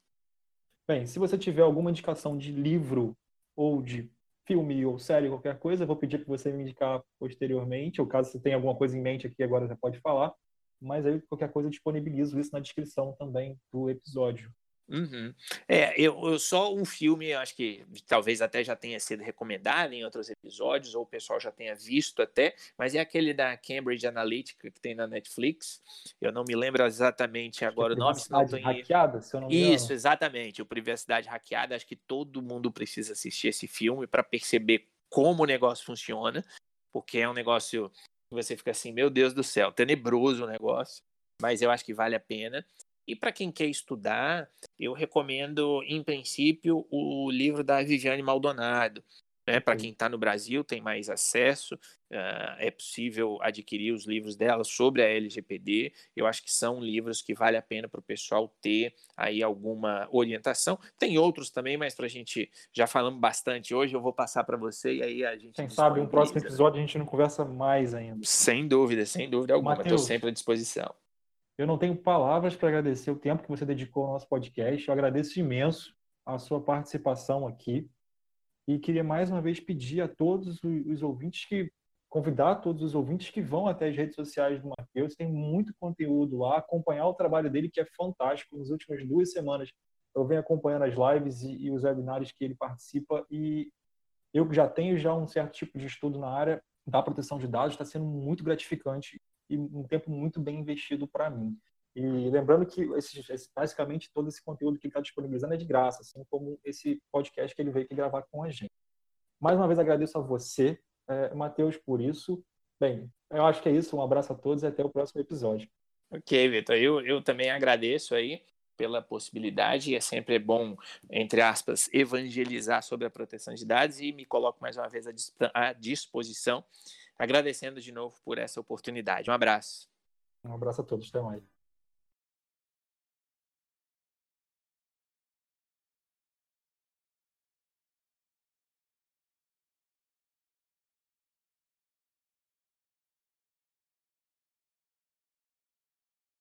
Bem, se você tiver alguma indicação de livro ou de filme ou série, qualquer coisa, eu vou pedir para você me indicar posteriormente, ou caso você tenha alguma coisa em mente aqui agora, você pode falar mas aí qualquer coisa eu disponibilizo isso na descrição também do episódio. Uhum. É, eu, eu, só um filme, acho que talvez até já tenha sido recomendado em outros episódios, ou o pessoal já tenha visto até, mas é aquele da Cambridge Analytica que tem na Netflix. Eu não me lembro exatamente agora o nome. Privacidade hackeada, se eu não me engano. Isso, exatamente, o Privacidade Hackeada. Acho que todo mundo precisa assistir esse filme para perceber como o negócio funciona, porque é um negócio você fica assim, meu Deus do céu, tenebroso o negócio, mas eu acho que vale a pena. E para quem quer estudar, eu recomendo, em princípio, o livro da Viviane Maldonado, né? Para quem está no Brasil, tem mais acesso, uh, é possível adquirir os livros dela sobre a LGPD. Eu acho que são livros que vale a pena para o pessoal ter aí alguma orientação. Tem outros também, mas para a gente já falamos bastante hoje, eu vou passar para você e aí a gente. Quem sabe um próximo episódio a gente não conversa mais ainda. Sem dúvida, sem dúvida alguma. Estou sempre à disposição. Eu não tenho palavras para agradecer o tempo que você dedicou ao nosso podcast. Eu agradeço imenso a sua participação aqui. E queria mais uma vez pedir a todos os ouvintes que convidar todos os ouvintes que vão até as redes sociais do Matheus, tem muito conteúdo lá, acompanhar o trabalho dele que é fantástico. Nas últimas duas semanas eu venho acompanhando as lives e, e os webinários que ele participa e eu já tenho já um certo tipo de estudo na área da proteção de dados, está sendo muito gratificante e um tempo muito bem investido para mim. E lembrando que esse, esse, basicamente todo esse conteúdo que ele está disponibilizando é de graça, assim como esse podcast que ele veio aqui gravar com a gente. Mais uma vez agradeço a você, é, Matheus, por isso. Bem, eu acho que é isso. Um abraço a todos e até o próximo episódio. Ok, Vitor. Eu, eu também agradeço aí pela possibilidade. É sempre bom, entre aspas, evangelizar sobre a proteção de dados e me coloco mais uma vez à disposição, agradecendo de novo por essa oportunidade. Um abraço. Um abraço a todos. Até mais.